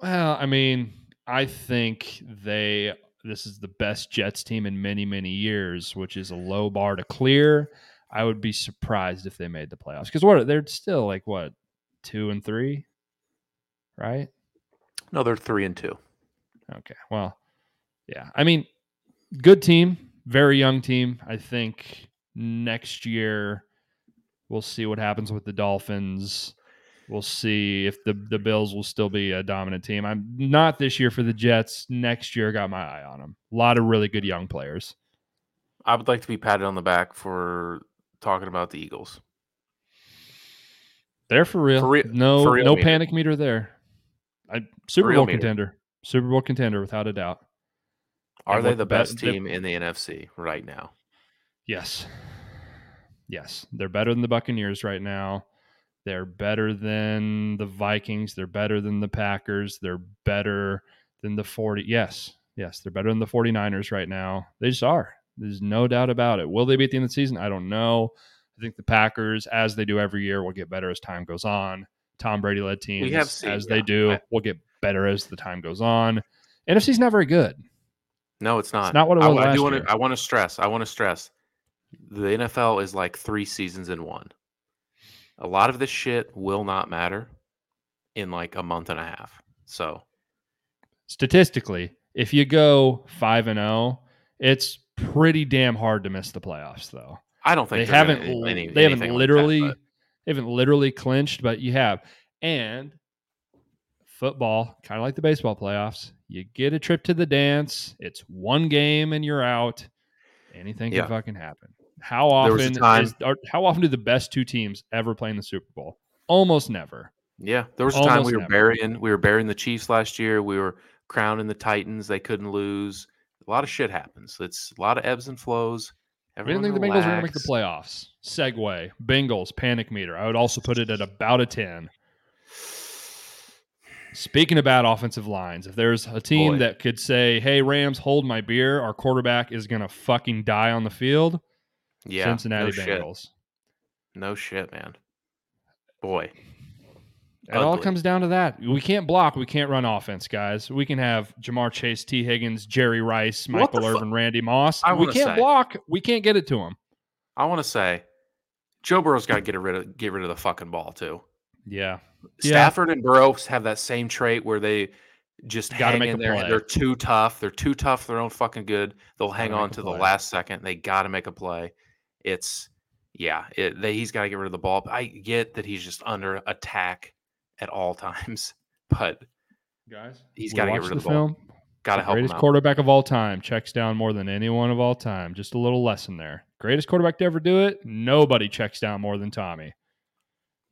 Well, I mean, I think they this is the best Jets team in many many years, which is a low bar to clear. I would be surprised if they made the playoffs because what they're still like what two and three, right? No, they're three and two. Okay, well, yeah. I mean, good team, very young team. I think next year we'll see what happens with the Dolphins. We'll see if the the Bills will still be a dominant team. I'm not this year for the Jets. Next year, got my eye on them. A lot of really good young players. I would like to be patted on the back for talking about the Eagles. They're for real. For no, for real no meter. panic meter there. I, Super Bowl meter. contender. Super Bowl contender without a doubt. Are And they the the be- best team in the NFC right now? Yes. Yes. They're better than the Buccaneers right now. They're better than the Vikings. They're better than the Packers. They're better than the 40. Yes. Yes. They're better than the 49ers right now. They just are. There's no doubt about it. Will they be at the end of the season? I don't know. I think the Packers, as they do every year, will get better as time goes on. Tom Brady led teams, seen, as yeah. they do, I- will get better as the time goes on. NFC's not very good. No, it's not. not what it I, was I last do want to. I want to stress. I want to stress. The NFL is like three seasons in one. A lot of this shit will not matter in like a month and a half. So statistically, if you go five and zero, it's pretty damn hard to miss the playoffs. Though I don't think they haven't, gonna any- they haven't anything like that, literally, they haven't literally clinched, but you have. And football, kind of like the baseball playoffs, you get a trip to the dance. It's one game and you're out. Anything can fucking happen. How There was a often is, are, how often do the best two teams ever play in the Super Bowl? Almost never. yeah, there was a time we were never. burying we were burying the Chiefs last year. We were crowning the Titans. They couldn't lose. A lot of shit happens. It's a lot of ebbs and flows. I didn't Everyone think the Bengals were going to make the playoffs. Segue, Bengals panic meter. I would also put it at about a ten. Speaking of bad offensive lines, if there's a team Boy. that could say, "Hey Rams, hold my beer," our quarterback is going to fucking die on the field. Yeah, Cincinnati no shit. No shit, man. Boy, It all comes down to that. We can't block. We can't run offense, guys. We can have Ja'Marr Chase, Tee Higgins, Jerry Rice, Michael fu- Irvin, Randy Moss. I we can't say- block. We can't get it to him. I want to say Joe Burrow's got to get rid of get rid of the fucking ball too. Yeah. Yeah. Stafford and Burrow have that same trait where they just Gotta hang make in a there. play. They're too tough. They're too tough. They're own fucking good. They'll hang Gotta on to the last second. They got to make a play. It's yeah. It, they, he's got to get rid of the ball. I get that he's just under attack at all [laughs] times, but Guys, he's gotta get rid of the the ball. film. got to help him greatest quarterback of all time checks down more than anyone of all time. Just a little lesson there. Greatest quarterback to ever do it. Nobody checks down more than Tommy.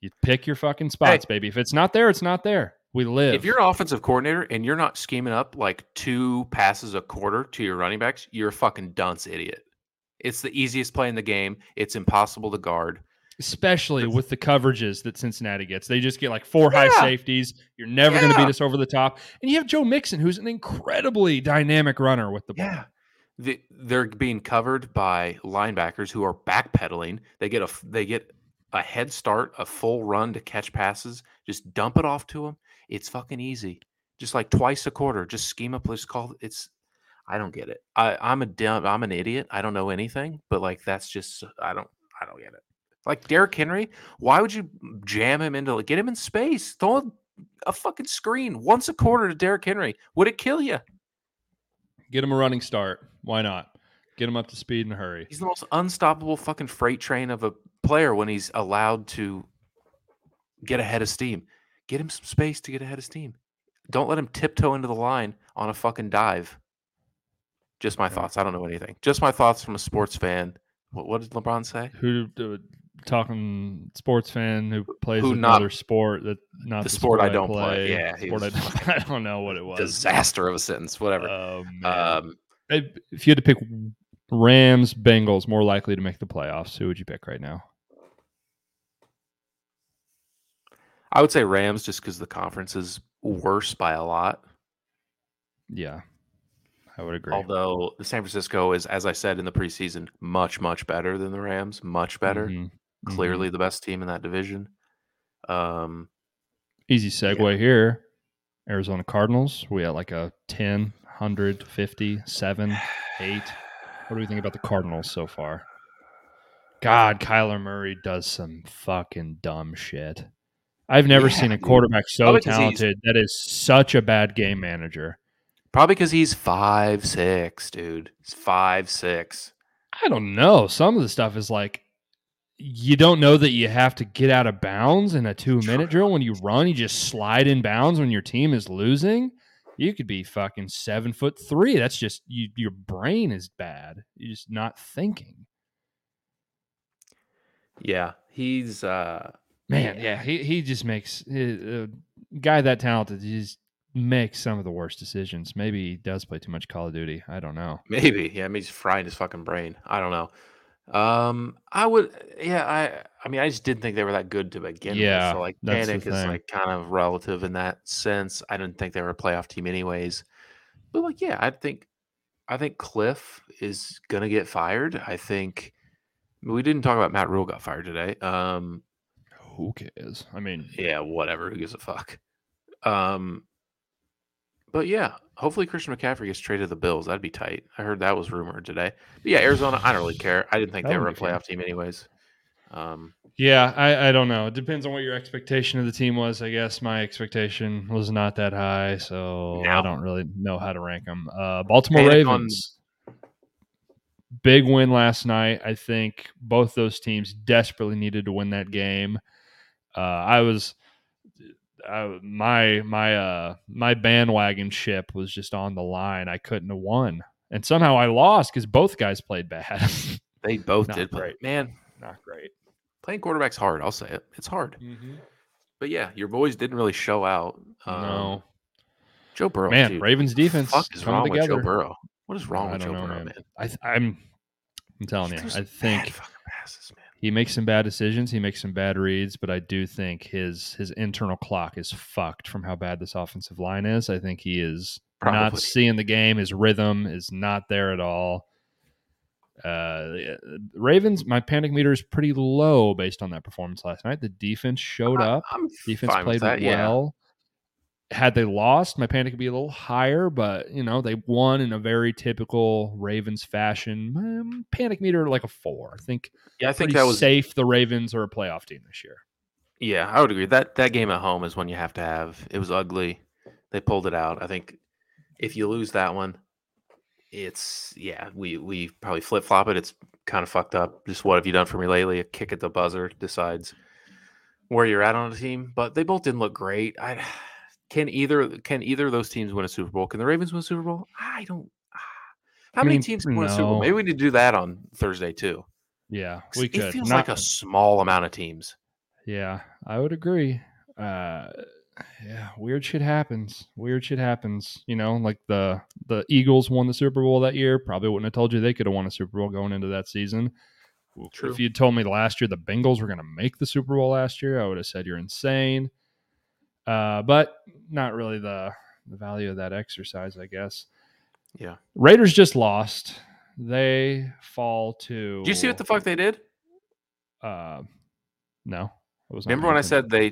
You pick your fucking spots, baby. If it's not there, it's not there. We live. If you're an offensive coordinator and you're not scheming up like two passes a quarter to your running backs, you're a fucking dunce idiot. It's the easiest play in the game. It's impossible to guard. especially with the coverages that Cincinnati gets, they just get like four high safeties. You're never going to beat us over the top. And you have Joe Mixon, who's an incredibly dynamic runner with the ball. Yeah. The, they're being covered by linebackers who are backpedaling. They get a they get a head start, a full run to catch passes. Just dump it off to them. It's fucking easy. Just like twice a quarter. Just scheme up. Let's call it's. I don't get it. I, I'm a dumb, I'm an idiot. I don't know anything, but like that's just I don't I don't get it. Like Derrick Henry, why would you jam him into like get him in space? Throw a fucking screen once a quarter to Derrick Henry. Would it kill you? Get him a running start. Why not? Get him up to speed in a hurry. He's the most unstoppable fucking freight train of a player when he's allowed to get ahead of steam. Get him some space to get ahead of steam. Don't let him tiptoe into the line on a fucking dive. Just my thoughts. I don't know anything. Just my thoughts from a sports fan. What, what did LeBron say? Who uh, talking sports fan who plays Who not- another sport that not the the, sport I don't play. Yeah, he sport I, don't, [laughs] I don't know what it [laughs] was. Disaster of a sentence. Whatever. Oh, um, If if you had to pick Rams, Bengals more likely to make the playoffs, who would you pick right now? I would say Rams just because the conference is worse by a lot. Yeah, I would agree. Although the San Francisco is, as I said in the preseason, much much better than the Rams. Much better. Mhm, mhm. Clearly the best team in that division. Um, Easy segue here. Arizona Cardinals. We at like a 10, 100, 50, 7, 8. What do we think about the Cardinals so far? God, Kyler Murray does some fucking dumb shit. I've never Yeah, seen a quarterback so Probably 'cause he's- talented that is such a bad game manager. Probably because he's five six, dude. He's five six. I don't know. Some of the stuff is like you don't know that you have to get out of bounds in a two minute drill. When you run, you just slide in bounds when your team is losing. You could be fucking seven foot three. That's just you, your brain is bad. You're just not thinking. Yeah, he's uh, Man, yeah, he, he just makes a guy that talented. He just makes some of the worst decisions. Maybe he does play too much Call of Duty. I don't know. maybe yeah, maybe he's frying his fucking brain. I don't know. Um, I would yeah, I I mean I just didn't think they were that good to begin Yeah, with. So like panic is like kind of relative in that sense. I didn't think they were a playoff team anyways. But like yeah, I think I think Kliff is gonna get fired. I think we didn't talk about Matt Rhule got fired today. Um Who cares? I mean, yeah, whatever. Who gives a fuck? Um, but yeah, hopefully Christian McCaffrey gets traded to the Bills. That'd be tight. I heard that was rumored today. But yeah, Arizona. I don't really care. I didn't think they were a playoff team, anyways. Um, Yeah, I, I don't know. It depends on what your expectation of the team was. I guess my expectation was not that high, so I don't really know how to rank them. Uh, Baltimore Panic on- Ravens, big win last night. I think both those teams desperately needed to win that game. Uh, I was, I, my my uh my bandwagon ship was just on the line. I couldn't have won, and somehow I lost because both guys played bad. [laughs] they both Not did play. great. Man, not great. playing quarterback's hard. I'll say it. It's hard. But yeah, your boys didn't really show out. Um, No. Joe Burrow. Man, dude, Ravens what defense fuck is wrong with together. Joe Burrow? What is wrong I with Joe know, Burrow, man. man? I th- I'm I'm telling you, I think fucking passes, man. He makes some bad decisions. He makes some bad reads, but I do think his his internal clock is fucked from how bad this offensive line is. I think he is not seeing the game. His rhythm is not there at all. Uh, Ravens, my panic meter is pretty low based on that performance last night. The defense showed I- up. I'm Defense played that, well. Had they lost, my panic would be a little higher, but you know they won in a very typical Ravens fashion. Um, panic meter like a four. I think Yeah, I think that was safe. The Ravens are a playoff team this year. Yeah, I would agree. That that game at home is one you have to have. It was ugly. They pulled it out. I think if you lose that one, it's yeah, we we probably flip flop it. It's kind of fucked up. Just what have you done for me lately? A kick at the buzzer decides where you're at on a team. But they both didn't look great. I can either can either of those teams win a Super Bowl? Can the Ravens win a Super Bowl? I don't. [sighs] How I many mean, teams can win a Super Bowl? Maybe we need to do that on Thursday too. Yeah, we it could. feels Not- like a small amount of teams. Yeah, I would agree. Uh, yeah, weird shit happens. Weird shit happens. You know, like the the Eagles won the Super Bowl that year. Probably wouldn't have told you they could have won a Super Bowl going into that season. True. If you'd told me last year the Bengals were going to make the Super Bowl last year, I would have said you're insane. Uh, but not really the the value of that exercise, I guess. Yeah. Raiders just lost. They fall to. Do you see what the fuck they did? Uh, no. I was Remember when I said they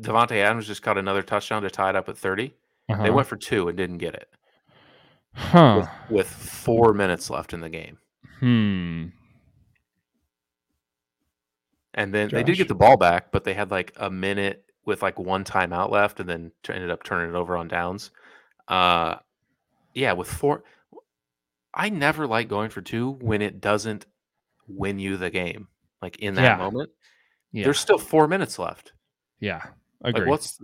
Davante Adams just caught another touchdown to tie it up at 30? They Uh-huh. went for two and didn't get it. Huh. with, with four minutes left in the game. Hmm. And then they did get the ball back, but they had like a minute with like one timeout left, and then ended up turning it over on downs. Uh, yeah, with four, I never like going for two when it doesn't win you the game. Like in that Yeah. moment, Yeah. there's still four minutes left. yeah. I agree. Like, what's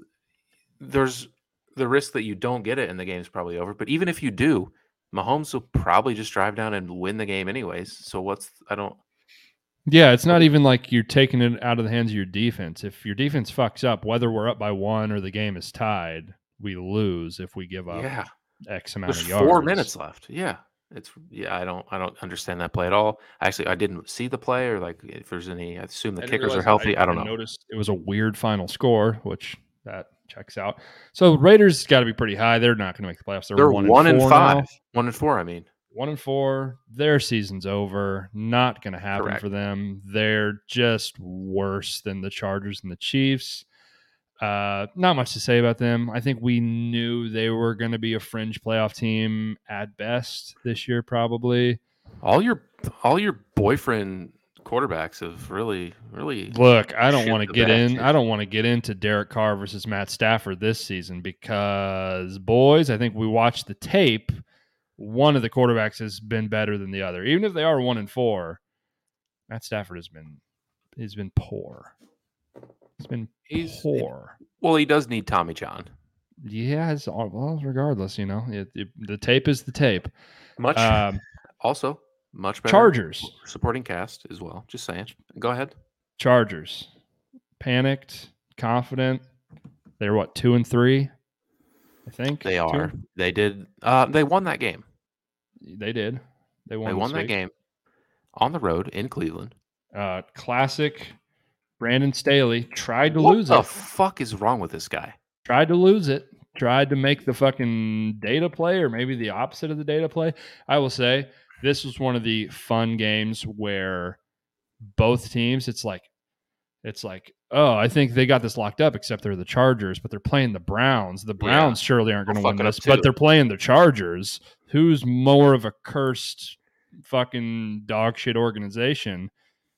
there's the risk that you don't get it and the game's probably over. But even if you do, Mahomes will probably just drive down and win the game anyways. So what's I don't Yeah, it's not even like you're taking it out of the hands of your defense. If your defense fucks up, whether we're up by one or the game is tied, we lose if we give up yeah. X amount There's of yards. four minutes left. Yeah. It's yeah, I don't I don't understand that play at all. Actually, I didn't see the play or like if there's any I assume the I kickers are healthy. I, don't know. noticed it was a weird final score, which that checks out. So Raiders got to be pretty high. They're not going to make the playoffs. They're, They're one, one, and, and five. now. One and four, I mean. One and four. Their season's over. Not going to happen Correct. for them. They're just worse than the Chargers and the Chiefs. Uh, not much to say about them. I think we knew they were going to be a fringe playoff team at best this year, probably. All your all your boyfriend quarterbacks have really, really Look, I don't want to get in. I don't want to get into Derek Carr versus Matt Stafford this season because, boys, I think we watched the tape. One of the quarterbacks has been better than the other, even if they are one and four. Matt Stafford has been has been poor. He's been He's- poor. well, he does need Tommy John. Yeah, it's all, well, regardless, you know, it, it- the tape is the tape. Much Um, [laughs] also much better Chargers, supporting cast as well. Just saying. Go ahead. Chargers, panicked, confident. They're what two and three, I think They are. They did. Uh, they won that game. They did. They won. they won that week. game on the road in Cleveland. Uh, classic. Brandon Staley tried to what lose it. What the fuck is wrong with this guy? tried to lose it. Tried to make the fucking data play, or maybe the opposite of the data play. I will say this was one of the fun games where both teams. It's like, it's like, oh, I think they got this locked up. Except they're the Chargers, but they're playing the Browns. The Yeah. Browns surely aren't going to win fuck it up this, but they're playing the Chargers. Who's more of a cursed fucking dog shit organization?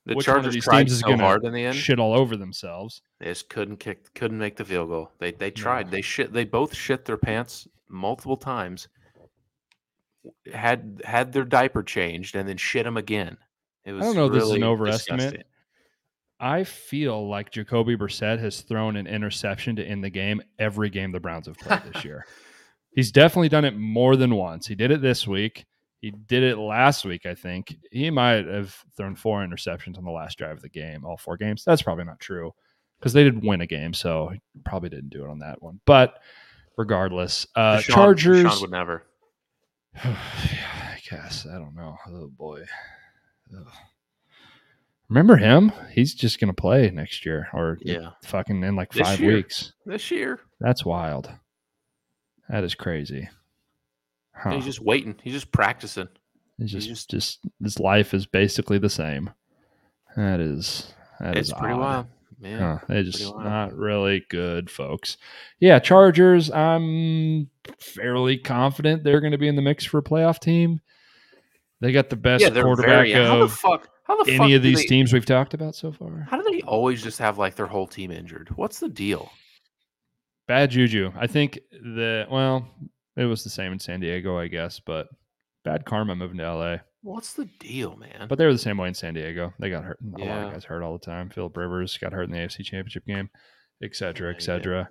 The Which one of Chargers these tried teams is so gonna hard in the end. Shit all over themselves. They just couldn't kick, couldn't make the field goal. They they tried. They shit. They both shit their pants multiple times. Had had their diaper changed and then shit them again. It was. I don't know if this is an overestimate. disgusting. I feel like Jacoby Brissett has thrown an interception to end the game every game the Browns have played this year. [laughs] He's definitely done it more than once. He did it this week. He did it last week, I think. He might have thrown four interceptions on the last drive of the game, all four games. That's probably not true because they did win a game, so he probably didn't do it on that one. But regardless, uh, Deshaun- Chargers. Deshaun would never. [sighs] yeah, I guess I don't know. Oh boy. Ugh. Remember him? He's just gonna play next year, or Yeah. fucking in like This five year. weeks. This year, That's wild. That is crazy. Huh. he's just waiting. He's just practicing. He's he's just, just his life is basically the same. That is that is it's pretty odd. wild. Yeah. Huh, it's just wild. not really good, folks. Yeah, Chargers. I'm fairly confident they're going to be in the mix for a playoff team. They got the best yeah, quarterback very. How the fuck? How the fuck any of these they- teams we've talked about so far. How do they always just have like their whole team injured? What's the deal? Bad juju. I think the well, it was the same in San Diego, I guess, but bad karma moving to LA. What's the deal, man? But they were the same way in San Diego. They got hurt. A lot of guys hurt all the time. Philip Rivers got hurt in the AFC Championship game, et cetera, et he did. cetera.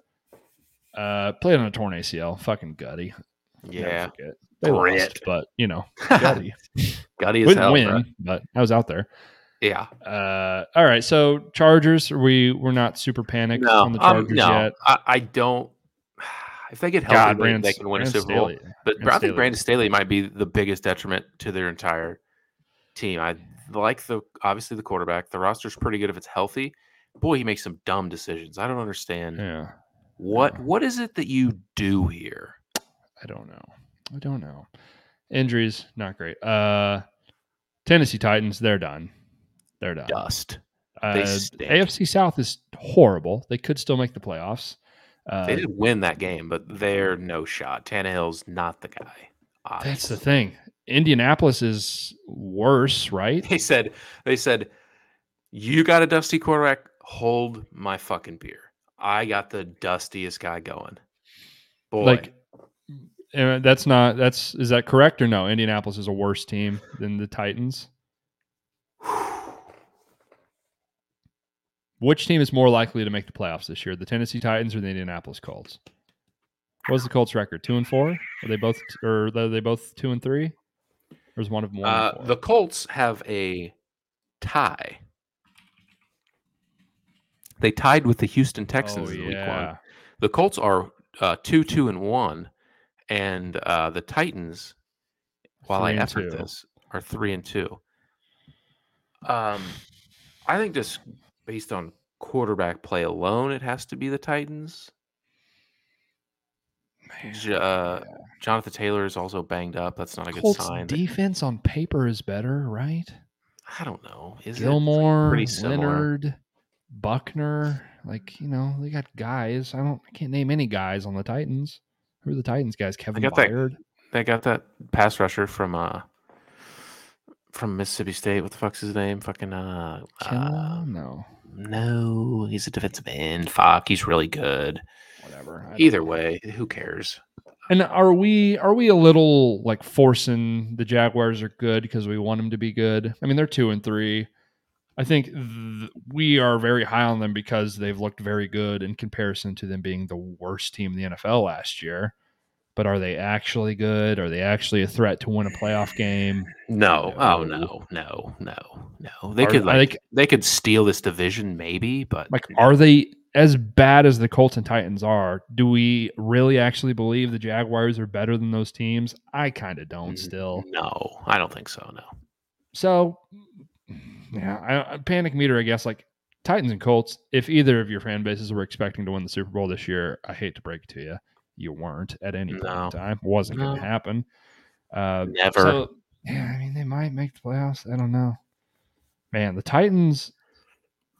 Uh, played on a torn ACL. Fucking gutty. Yeah, forget. They lost, but you know, [laughs] gutty. Gutty as Wouldn't hell, win, bro. but I was out there. Yeah, Uh, all right, so Chargers. We we're not super panicked no, on the um, Chargers no, yet. I, I don't. [sighs] If they get healthy, God, they- Brandon, they can win a Super Bowl. Staley- But Brandon I think Brandon Staley might be the biggest detriment to their entire team. I like the obviously the quarterback. The roster's pretty good if it's healthy. Boy, he makes some dumb decisions. I don't understand Yeah, what Yeah. what is it that you do here. I don't know. I don't know. Injuries, not great. Uh, Tennessee Titans, they're done. They're done. Dust. Uh. AFC South is horrible. They could still make the playoffs. Uh, They did win that game, but they're no shot. Tannehill's not the guy. That's the thing. Indianapolis is worse, right? They said they said you got a dusty quarterback. Hold my fucking beer. I got the dustiest guy going. Boy, Like, that's not that's is that correct or no? Indianapolis is a worse team than the Titans. Which team is more likely to make the playoffs this year, the Tennessee Titans or the Indianapolis Colts? What's the Colts record? Two and four? Are they both or are they both two and three? Or is one of them one uh, the Colts have a tie. They tied with the Houston Texans oh in week one. The Colts are uh, two, two, and one, and uh, the Titans, while Three I effort two. this, are three and two. Um, [sighs] I think just based on quarterback play alone, it has to be the Titans. J- uh, Jonathan Taylor is also banged up. That's not a good Colts sign. defense on paper is better, right? I don't know. Is it? Gilmore, pretty similar. Leonard, Buckner, like you know, they got guys. I don't, I can't name any guys on the Titans. Who are the Titans guys? Kevin got that- They got that pass rusher from uh from Mississippi State. What the fuck's his name? Fucking uh, uh no, no, he's a defensive end. Fuck, he's really good. whatever. Either know. way, who cares? And are we are we a little like forcing the Jaguars are good because we want them to be good? I mean, they're two and three. I think th- we are very high on them because they've looked very good in comparison to them being the worst team in the NFL last year. But are they actually good? Are they actually a threat to win a playoff game? No, oh No. no, no, no, no. They Are- could like think- they could steal this division, maybe, but Like, are they as bad as the Colts and Titans are? Do we really actually believe the Jaguars are better than those teams? I kind of don't still. no, I don't think so. No, So, yeah, I, I- panic meter, I guess, like Titans and Colts, if either of your fan bases were expecting to win the Super Bowl this year, I hate to break it to you. You weren't at any point No. in time. Wasn't going to happen. Uh, never. so, yeah, I mean, they might make the playoffs. I don't know. Man, the Titans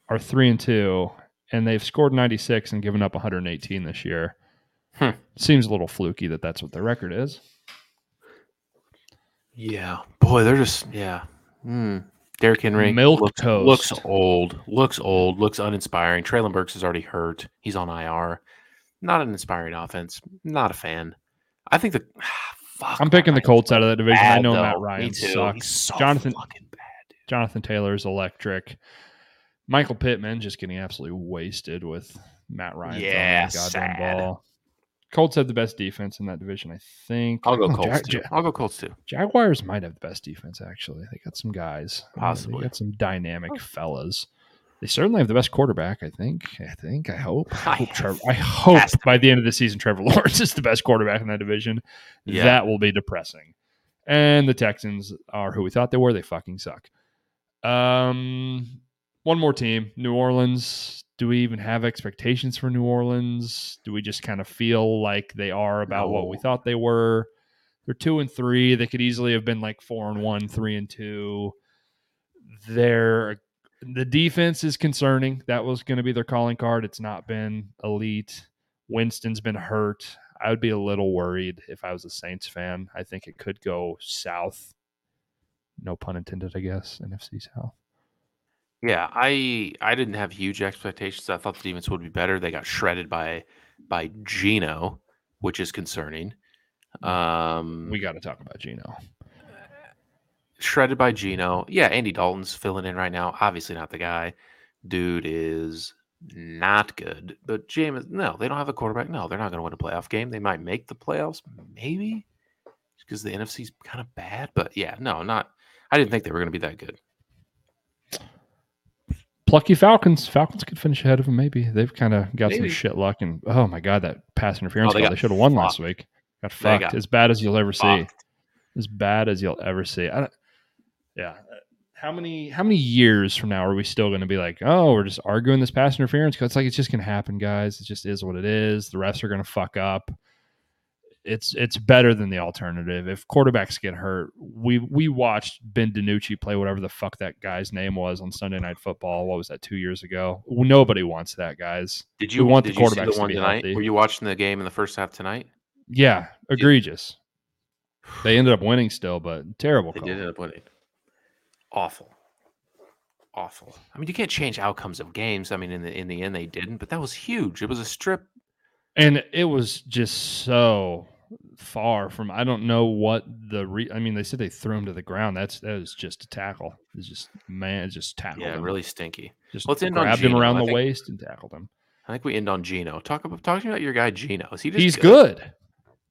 are three and two, and they've scored 96 and given up 118 this year. Hmm. Seems a little fluky that that's what their record is. yeah, boy, they're just yeah. Hmm. Derrick Henry Milk looks, toast. looks old, looks old, looks uninspiring. Treylon Burks is already hurt. He's on IR. Not an inspiring offense. Not a fan. I think the [sighs] fuck. I'm picking the Colts out of that division. I know though. Matt Ryan sucks. So Jonathan fucking bad. Dude. Jonathan Taylor's electric. Michael Pittman just getting absolutely wasted with Matt Ryan. Yeah, goddamn ball. Colts have the best defense in that division, I think. I'll go Oh, Colts Jag- too. Ja- I'll go Colts too. Jaguars might have the best defense, actually. They got some guys. Uh, Possibly. They got some dynamic Oh. fellas. They certainly have the best quarterback, I think. I think. I hope. I I hope, have- Trevor, I hope by the end of the season, Trevor [laughs] Lawrence is the best quarterback in that division. Yeah. That will be depressing. And the Texans are who we thought they were. They fucking suck. Um, one more team, New Orleans. Do we even have expectations for New Orleans? Do we just kind of feel like they are about what we thought they were? They're two and three. They could easily have been like four and one, three and two. They're the defense is concerning. That was going to be their calling card. It's not been elite. Winston's been hurt. I would be a little worried if I was a Saints fan. I think it could go south. No pun intended, I guess. NFC South. Yeah, I I didn't have huge expectations. I thought the defense would be better. They got shredded by by Geno, which is concerning. Um, We got to talk about Geno. shredded by Geno. Yeah, Andy Dalton's filling in right now. Obviously not the guy. Dude is not good. But Jameis, no, they don't have a quarterback. No, they're not going to win a playoff game. They might make the playoffs, maybe, because the NFC's kind of bad. But yeah, no, not. I didn't think they were going to be that good. Plucky Falcons. Falcons could finish ahead of them. Maybe they've kind of got Maybe. some shit luck. And oh my god, that pass interference Oh, they they should have won last week. Got fucked got as bad as you'll ever see. As bad as you'll ever see. I don't, yeah. How many how many years from now are we still going to be like, oh, we're just arguing this pass interference? Because it's like it's just going to happen, guys. It just is what it is. The refs are going to fuck up. It's it's better than the alternative. If quarterbacks get hurt, we we watched Ben DiNucci play whatever the fuck that guy's name was on Sunday Night Football. What was that? Two years ago. Nobody wants that, guys. Did We you want the did you see quarterbacks to the be tonight? healthy. Were you watching the game in the first half tonight? Yeah, egregious. They ended up winning still, but terrible They call. did end up winning. Awful. Awful. I mean, you can't change outcomes of games. I mean, in the in the end, they didn't, but that was huge. It was a strip. and it was just so far from. I don't know what the. Re, I mean, they said they threw him to the ground. That's that was just a tackle. It's just man, it just tackled Yeah, him. really stinky. Just Let's end on him around I the think- waist and tackled him. I think we end on Geno. Talk about talking about your guy Geno. Is he just He's good.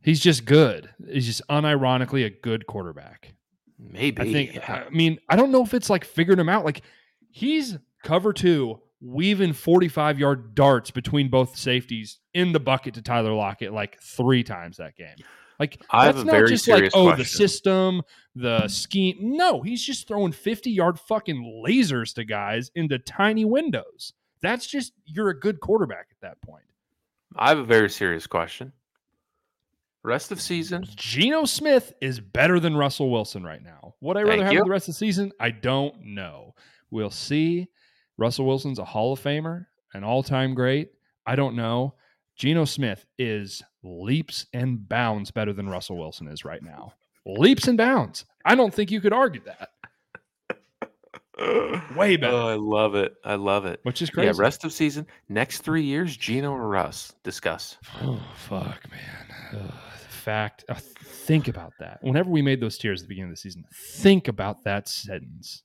He's just good. He's just unironically a good quarterback. Maybe. I think. I mean, I don't know if it's like figuring him out. Like he's cover two, weaving forty-five yard darts between both safeties in the bucket to Tyler Lockett like three times that game. Like I have that's a not very just like serious oh the question. system, the scheme. No, he's just throwing fifty-yard fucking lasers to guys into tiny windows. That's just you're a good quarterback at that point. I have a very serious question. Rest of season, Geno Smith is better than Russell Wilson right now. Would I rather Thank have you. the rest of the season? I don't know. We'll see. Russell Wilson's a Hall of Famer, an all-time great. I don't know. Geno Smith is leaps and bounds better than Russell Wilson is right now. Leaps and bounds. I don't think you could argue that. [laughs] Way better, Oh, I love it. I love it. which is crazy. Yeah, rest of season, next three years, Geno or Russ. Discuss. [sighs] Oh fuck, man! Ugh, fact. uh, think about that. Whenever we made those tiers at the beginning of the season, think about that sentence.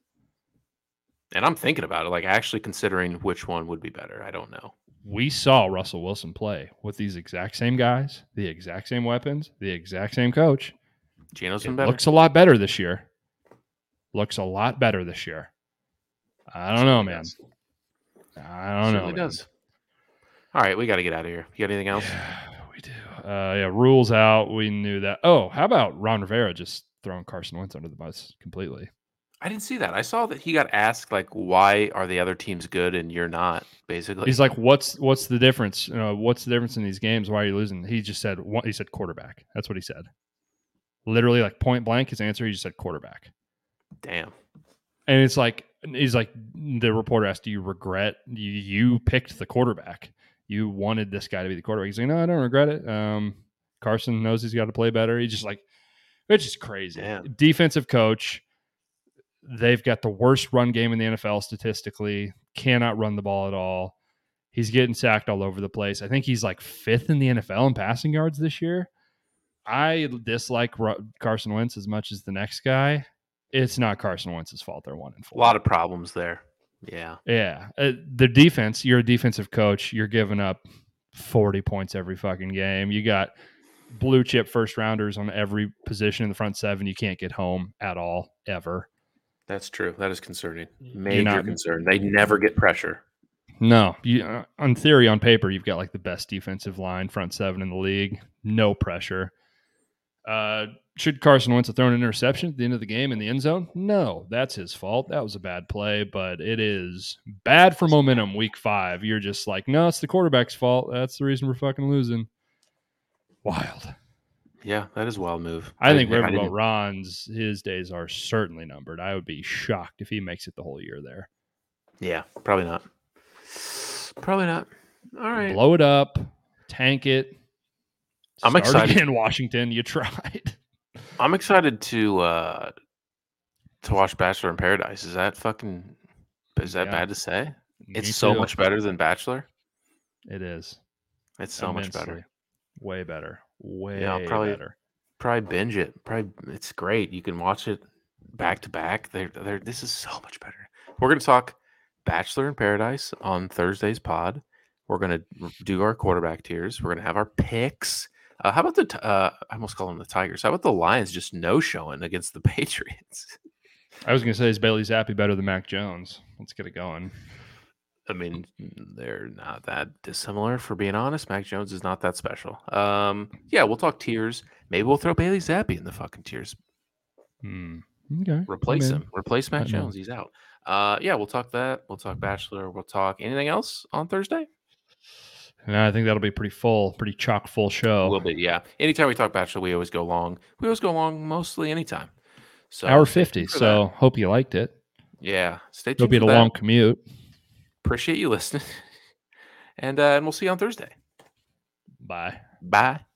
And I'm thinking about it, like actually considering which one would be better. I don't know. We saw Russell Wilson play with these exact same guys, the exact same weapons, the exact same coach. Geno's It been better. looks a lot better this year. Looks a lot better this year. I don't know, man. I don't know. Man. does. All right, we got to get out of here. You got anything else? Yeah, we do. Uh, yeah, Rhule's out. We knew that. Oh, how about Ron Rivera just throwing Carson Wentz under the bus completely? I didn't see that. I saw that he got asked like, "Why are the other teams good and you're not?" Basically, He's like, "What's what's the difference? You know, what's the difference in these games? Why are you losing?" He just said, one- "He said quarterback." That's what he said. Literally, like point blank, his answer. He just said quarterback, "Damn." and it's like he's like the reporter asked, "Do you regret you, you picked the quarterback? You wanted this guy to be the quarterback?" He's like, "No, I don't regret it. Um, Carson knows he's got to play better. He's just like, it's just crazy. Damn. Defensive coach. They've got the worst run game in the NFL statistically. Cannot run the ball at all. He's getting sacked all over the place. I think he's like fifth in the NFL in passing yards this year. I dislike Carson Wentz as much as the next guy. It's not Carson Wentz's fault. They're one and four. A lot of problems there. Yeah. Yeah. Uh, the defense, you're a defensive coach. You're giving up 40 points every fucking game. You got blue chip first rounders on every position in the front seven. You can't get home at all, ever. That's true. That is concerning. Major not- concern. They never get pressure. No. You, uh, on theory, on paper, you've got like the best defensive line, front seven in the league. No pressure. Uh, should Carson Wentz have thrown an interception at the end of the game in the end zone? No, that's his fault. That was a bad play, but it is bad for momentum week five. You're just like, no, it's the quarterback's fault. That's the reason we're fucking losing. Wild. Yeah, that is a wild move. I think I Riverboat Ron's his days are certainly numbered. I would be shocked if he makes it the whole year there. Yeah, probably not. Probably not. All right. Blow it up, tank it. I'm excited. again, [laughs] Washington. You tried. I'm excited to uh to watch Bachelor in Paradise. Is that fucking is that Yeah. bad to say? It's Me so much better than Bachelor. It is It's so much better. Way better. Way I'll probably- better. Probably binge it. Probably it's great. You can watch it back to back. They're, they're, this is so much better. We're gonna talk Bachelor in Paradise on Thursday's pod. We're gonna do our quarterback tiers. We're gonna have our picks. Uh, how about the? T- uh, I almost call them the Tigers. How about the Lions just no showing against the [laughs] Patriots? I was gonna say is Bailey Zappe better than Mac Jones? Let's get it going. I mean, they're not that dissimilar, for being honest. Mac Jones is not that special. Um, yeah, we'll talk tiers. Maybe we'll throw Bailey Zappe in the fucking tiers. Hmm. Okay. Replace him. Replace Mac Jones. He's out. Uh, yeah, we'll talk that. We'll talk Bachelor. We'll talk anything else on Thursday. And I think that'll be pretty full, pretty chock full A show. little bit, yeah. Anytime we talk Bachelor, we always go long. We always go long mostly anytime. So Hour fifty. So hope you liked it. yeah, stay tuned. For had a that. long commute. Appreciate you listening, [laughs] and uh, and we'll see you on Thursday. Bye. Bye.